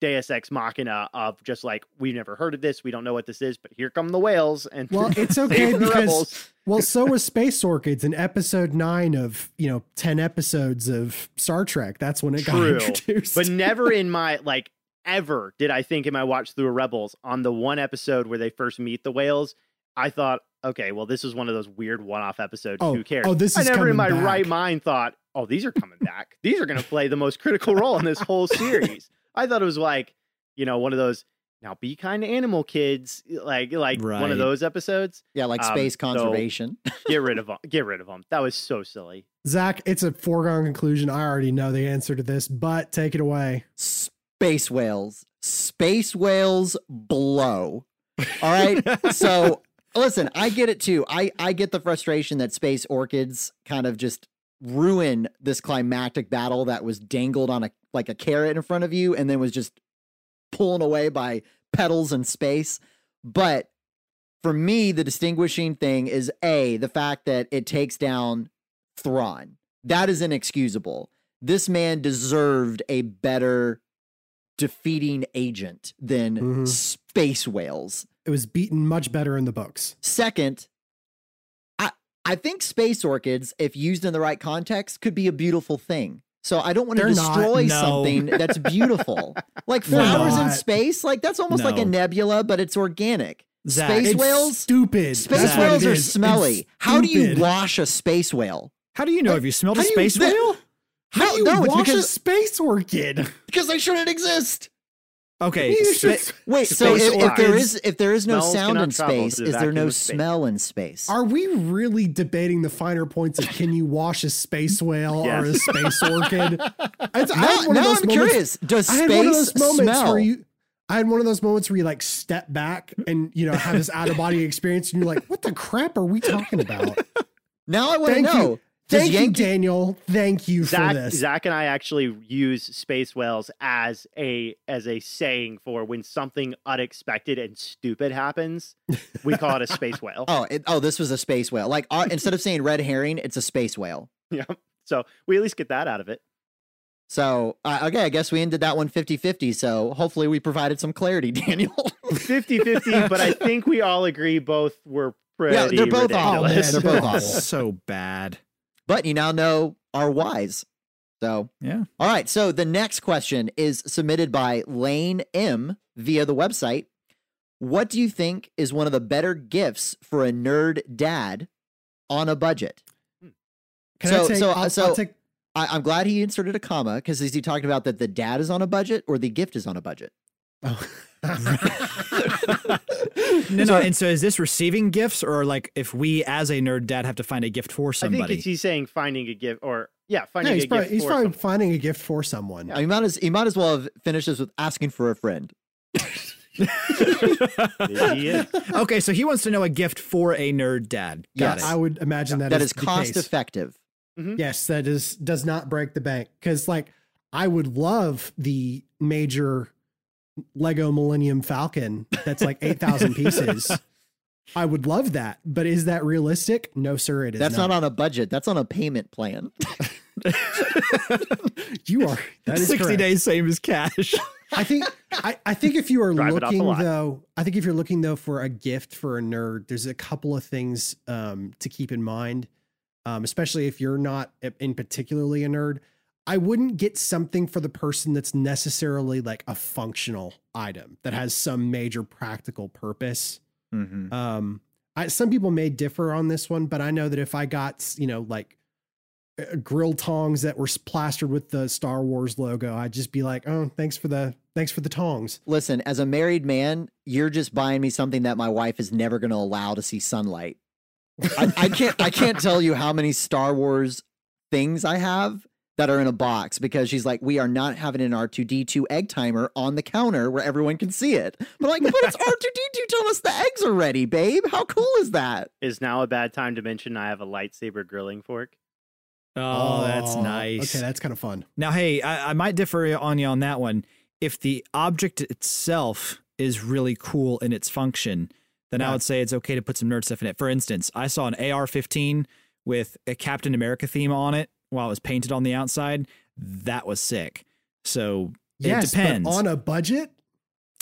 Deus Ex Machina of just like we've never heard of this, we don't know what this is, but here come the whales and Well, [laughs] it's okay because well, so was Space Orchids in episode nine of you know ten episodes of Star Trek. That's when it True. got introduced. but never [laughs] in my like ever did I think in my watch through Rebels on the one episode where they first meet the whales. I thought, okay, well, this is one of those weird one-off episodes. Oh, Who cares? oh, this I is never in my back. right mind thought, oh, these are coming back. these are going to play the most critical role in this whole series. I thought it was like, you know, one of those. Now be kind to animal kids, like like one of those episodes. Yeah, like Um, space so- conservation. [laughs] Get rid of them. Get rid of them. That was so silly. Zach, it's a foregone conclusion. I already know the answer to this, but take it away. space whales. Space whales blow. All right. [laughs] so Listen, I get it too. I I get the frustration that space orchids kind of just ruin this climactic battle that was dangled on a like a carrot in front of you and then was just pulling away by petals and space. But for me, the distinguishing thing is a the fact that it takes down Thrawn. That is inexcusable. This man deserved a better defeating agent than Mhm. space whales. It was beaten much better in the books. Second, I I think space orchids, if used in the right context, could be a beautiful thing. So I don't want to They're not. destroy No. something that's [laughs] beautiful. like flowers in space, like that's almost like a nebula, but it's organic. Zach, Space It's whales, stupid. space what whales are. Smelly. How do you wash a space whale? How do you know? Have you smelled a how do you- space whale? How No, do you no, wash a space orchid? [laughs] Because they shouldn't exist. Okay, [laughs] You Wait, so if, if there orchids. is if there is no Smells sound in space, is there no of space. smell in space? Are we really debating the finer points of can you wash a space whale or a space orchid? [laughs] It's- now had one of now those I'm moments- curious. Does I had one of space those moments smell? where you. I had one of those moments where you like step back and you know have this out of body experience, and you're like, "What the crap are we talking about?" now I want to know. you. Does Thank you, Daniel. Thank you for Zach, this. Zach and I actually use space whales as a as a saying for when something unexpected and stupid happens. We call it a space whale. [laughs] Oh, it, oh, this was a space whale. Like uh, instead of saying red herring, it's a space whale. Yeah. So we at least get that out of it. So, uh, okay, I guess we ended that one 50-50. So, hopefully we provided some clarity, [laughs] Daniel. 50-50, but I think we all agree both were pretty Yeah, they're both awful. man, They're both [laughs] awful. awful. so bad. But you now know our whys. So, Yeah. all right. So, the next question is submitted by Lane M via the website. What do you think is one of the better gifts for a nerd dad on a budget? Hmm. Can so- I take? so- I'll, so- I'll take. I, I'm glad he inserted a comma because is he talking about that the dad is on a budget or the gift is on a budget? Oh. No, no. And so is this receiving gifts or like if we as a nerd dad have to find a gift for I think somebody? it's, he's saying finding a gift or yeah, No, finding he's a probably, gift he's for probably someone. finding a gift for someone. He might as he might as well have finished this with asking for a friend. Maybe [laughs] he is. okay, so he wants to know a gift for a nerd dad. Got Yes. it. I would imagine that that is is the cost case. effective. Mm-hmm. Yes, that is does not break the bank because like I would love the major Lego Millennium Falcon that's like eight thousand [laughs] pieces. I would love that, but is that realistic? No, sir. It is. That's not on a budget. That's on a payment plan. [laughs] You are. That is 60 correct. days, same as cash. I think. I, I think if you are Drive it off the looking though, I think if you're looking though for a gift for a nerd, there's a couple of things um, to keep in mind, um, especially if you're not in particularly a nerd. I wouldn't get something for the person that's necessarily like a functional item that has some major practical purpose. Mm-hmm. Um, I, some people may differ on this one, but I know that if I got, you know, like uh, grill tongs that were plastered with the Star Wars logo, I'd just be like, "Oh, thanks for the thanks for the tongs." Listen, as a married man, you're just buying me something that my wife is never going to allow to see sunlight. I, I can't. I can't tell you how many Star Wars things I have that are in a box because she's like, we are not having an R two D two egg timer on the counter where everyone can see it. But like, but it's [laughs] R two D two telling us the eggs are ready, babe. How cool is that? Is now a bad time to mention I have a lightsaber grilling fork? Oh, that's nice. Okay, that's kind of fun. Now, hey, I, I might differ on you on that one. If the object itself is really cool in its function, then I would say it's okay to put some nerd stuff in it. For instance, I saw an AR-15 with a Captain America theme on it while it was painted on the outside. That was sick. So Yes, it depends. but on a budget.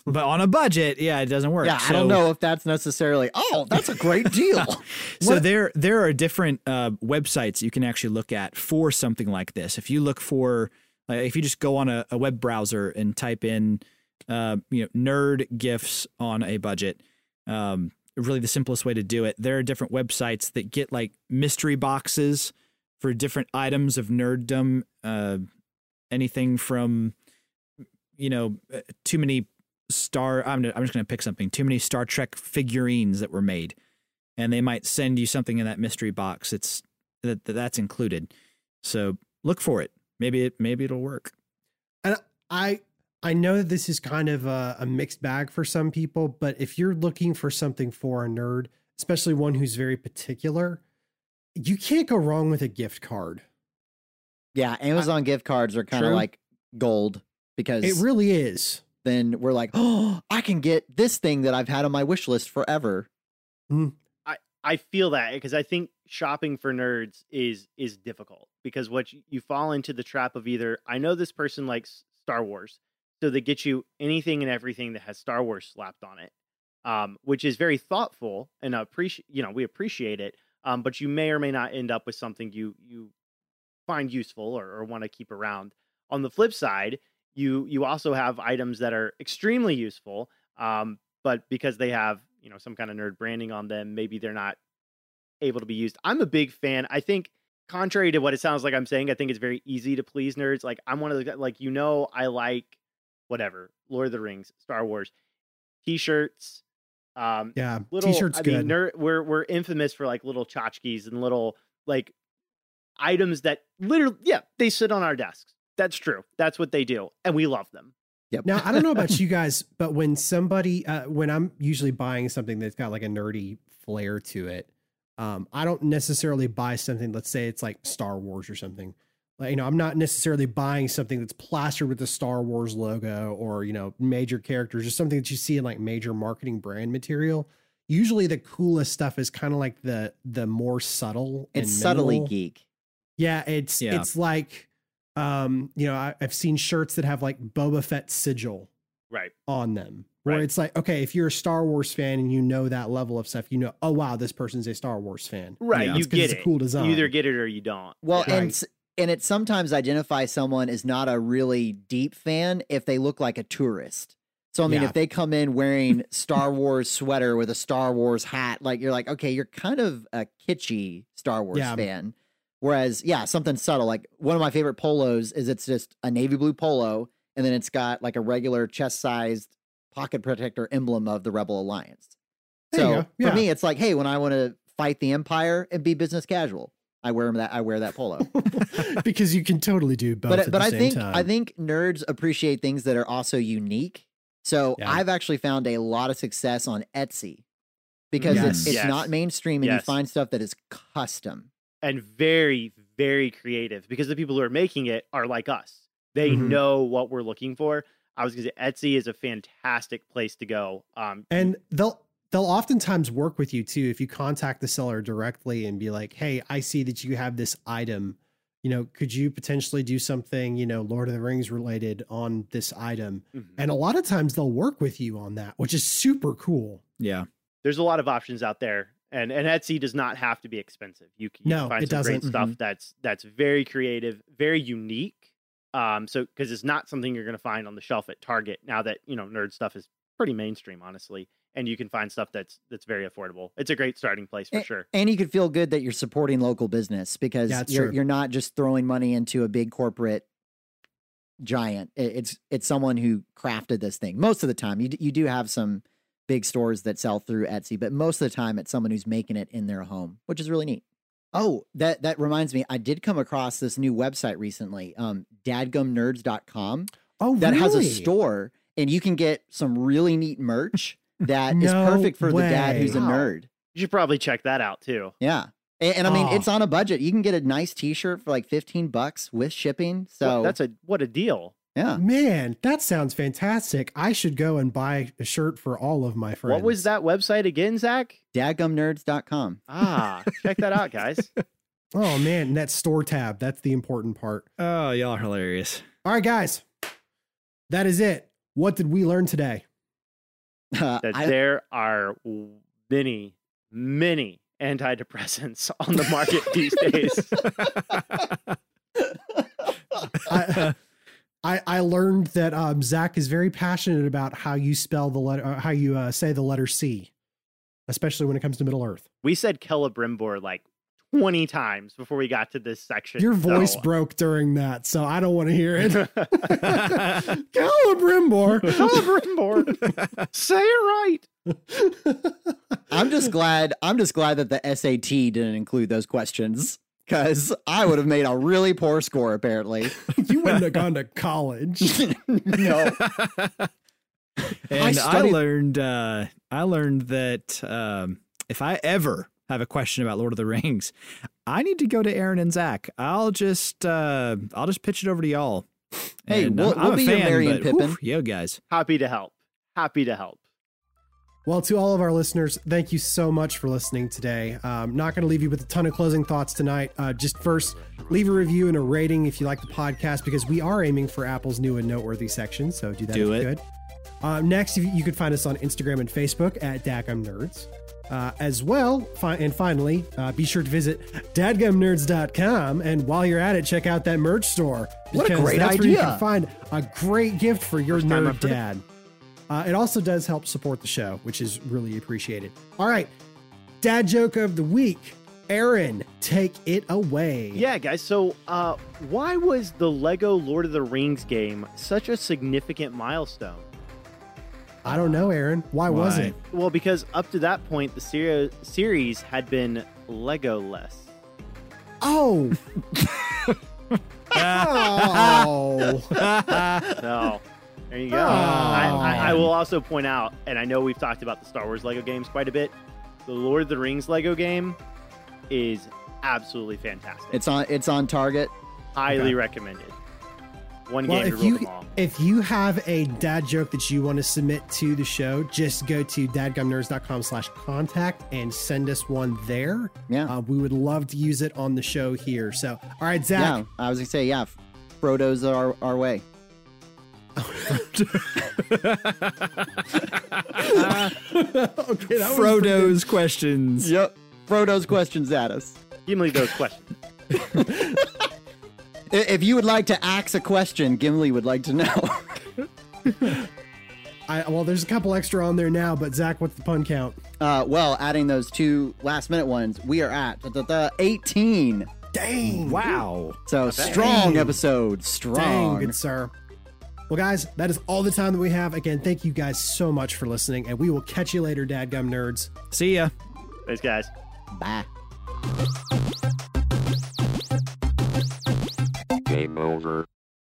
But on a budget, yeah, it doesn't work. Yeah, I don't know if that's necessarily. Oh, that's a great [laughs] deal. [laughs] So What- there there are different uh, websites you can actually look at for something like this. If you look for, like, if you just go on a, a web browser and type in, uh, you know, nerd gifts on a budget, um, really the simplest way to do it. There are different websites that get like mystery boxes for different items of nerddom. Uh, anything from, you know, uh, too many star. I'm I'm just going to pick something. Too many Star Trek figurines that were made and they might send you something in that mystery box. It's that that- that's included. So look for it. Maybe it maybe it'll work. And I I know that this is kind of a, a mixed bag for some people, but if you're looking for something for a nerd, especially one who's very particular, you can't go wrong with a gift card. Yeah, Amazon gift cards are kind of like gold because It really is. then we're like, oh, I can get this thing that I've had on my wish list forever. I feel that because I think shopping for nerds is is difficult because what you, you fall into the trap of either I know this person likes Star Wars, so they get you anything and everything that has Star Wars slapped on it, um, which is very thoughtful and appreciate you know we appreciate it, um, but you may or may not end up with something you you find useful or, or want to keep around. On the flip side, you you also have items that are extremely useful, um, but because they have you know some kind of nerd branding on them, maybe they're not able to be used. I'm a big fan. I think contrary to what it sounds like I'm saying, I think it's very easy to please nerds. Like I'm one of the like you know I like whatever Lord of the Rings, Star Wars, t-shirts. Um, Yeah. little T-shirt's I good. mean, nerd, we're we're infamous for like little tchotchkes and little like items that literally yeah they sit on our desks. That's true. That's what they do, and we love them. Yep. Now, I don't know about you [laughs] guys, but when somebody, uh, when I'm usually buying something that's got like a nerdy flair to it, um, I don't necessarily buy something. Let's say it's like Star Wars or something. Like, you know, I'm not necessarily buying something that's plastered with the Star Wars logo or you know major characters or something that you see in like major marketing brand material. Usually, the coolest stuff is kind of like the the more subtle. It's and subtly minimal. geek. Yeah, it's Yeah. it's like um, you know, I, I've seen shirts that have like Boba Fett sigil Right. on them. Where Right. it's like, okay, if you're a Star Wars fan and you know that level of stuff, you know, oh wow, this person's a Star Wars fan. Right. Yeah. You It's 'cause get it's a it. cool design. You either get it or you don't. Well, Yeah. and s- and it sometimes identifies someone as not a really deep fan if they look like a tourist. So I mean, Yeah. if they come in wearing Star Wars sweater with a Star Wars hat, like you're like, okay, you're kind of a kitschy Star Wars Yeah. fan. Whereas, yeah, something subtle. Like one of my favorite polos is it's just a navy blue polo, and then it's got like a regular chest sized pocket protector emblem of the Rebel Alliance. There So. Yeah. for me, it's like, hey, when I want to fight the Empire and be business casual, I wear that. I wear that polo. [laughs] because you can totally do both. but at but the I same think time. I think nerds appreciate things that are also unique. So Yeah. I've actually found a lot of success on Etsy because it's Yes. it's Yes. not mainstream and you find stuff that is custom. and very very creative because the people who are making it are like us they Mhm. know what we're looking for i was gonna say etsy is a fantastic place to go um and they'll they'll oftentimes work with you too if you contact the seller directly and be like, hey, I see that you have this item. You know, could you potentially do something, you know, Lord of the Rings related on this item? mhm. And a lot of times they'll work with you on that, which is super cool. Yeah. there's a lot of options out there and and etsy does not have to be expensive you can, you No, can find it some great doesn't. stuff that's that's very creative very unique um so because it's not something you're gonna find on the shelf at target now that you know nerd stuff is pretty mainstream honestly and you can find stuff that's that's very affordable it's a great starting place for Eh, sure And you could feel good that you're supporting local business because Yeah, you're true. you're not just throwing money into a big corporate giant. I- It's it's someone who crafted this thing. Most of the time, you d- you do have some big stores that sell through Etsy, but most of the time, it's someone who's making it in their home, which is really neat. Oh, that that reminds me, I did come across this new website recently, um, dadgumnerds.com, Oh, that has a store, and you can get some really neat merch that is No perfect for the dad who's a nerd. you should probably check that out too Yeah. And, and I mean, Oh. it's on a budget. You can get a nice T-shirt for like fifteen bucks with shipping. So Well, that's a what a deal yeah. Man, that sounds fantastic. I should go and buy a shirt for all of my friends. What was that website again, Zach? Dadgumnerds.com. Ah, check that out, [laughs] guys. Oh man, that store tab. That's the important part. Oh, y'all are hilarious. All right, guys. That is it. What did we learn today? Uh, That I- there are many, many antidepressants on the market [laughs] these days. I, [laughs] I I learned that um, Zach is very passionate about how you spell the letter, uh, how you uh, say the letter C, especially when it comes to Middle Earth. We said Celebrimbor like 20 times before we got to this section. Your voice so- broke during that, so I don't want to hear it. [laughs] [laughs] Celebrimbor. Celebrimbor. [laughs] Say it right. I'm just glad. I'm just glad that the SAT didn't include those questions because I would have made a really poor score. Apparently, you wouldn't have gone to college. no. and I, studied- learned uh, I learned that um, if I ever have a question about Lord of the Rings, I need to go to Aaron and Zach. I'll just uh I'll just pitch it over to y'all. Hey, And we'll- I'm, we'll I'm be a your fan, Merry and whew, Pippin. yo guys. Happy to help. Happy to help. Well, to all of our listeners, thank you so much for listening today. Um, not going to leave you with a ton of closing thoughts tonight. Uh, just first, leave a review and a rating if you like the podcast because we are aiming for Apple's new and noteworthy section. So do that Do if you it. could. Uh, next, you you could find us on Instagram and Facebook at Dadgum Nerds. Uh, as well, fi- and finally, uh, be sure to visit dadgumnerds.com. And while you're at it, check out that merch store. What a great that's Where you can find a great gift for your time nerd I've heard it. dad. Uh, it also does help support the show, which is really appreciated. All right, dad joke of the week. Aaron, take it away. Yeah, guys. So, uh, why was the Lego Lord of the Rings game such a significant milestone? I don't know, Aaron. Why, was it? Well, because up to that point, the ser- series had been Lego less. Oh. oh. [laughs] So, there you go. Oh. I, I, I will also point out, and I know we've talked about the Star Wars Lego games quite a bit. The Lord of the Rings Lego game is absolutely fantastic. It's on it's on target. highly Okay. recommended. One Well, game to if rule you them all. if you have a dad joke that you want to submit to the show, just go to dadgumnerds.com slash contact and send us one there. Yeah. Uh, we would love to use it on the show here. So, all right, Zach. Yeah, I was gonna say yeah. Frodo's our our way. [laughs] okay, that was Frodo's questions. Yep. Frodo's questions at us. Gimli those questions. [laughs] I- If you would like to ask a question, Gimli would like to know. [laughs] I, well, there's a couple extra on there now, but Zach, what's the pun count? Uh, well, adding those two last minute ones, we are at da, da, da, 18. Dang. Wow. So strong Dang. episode. Dang, Strong. good sir. Well, guys, that is all the time that we have. Again, thank you guys so much for listening, and we will catch you later, Dadgum Nerds. See ya. Thanks, guys. Bye. Game over.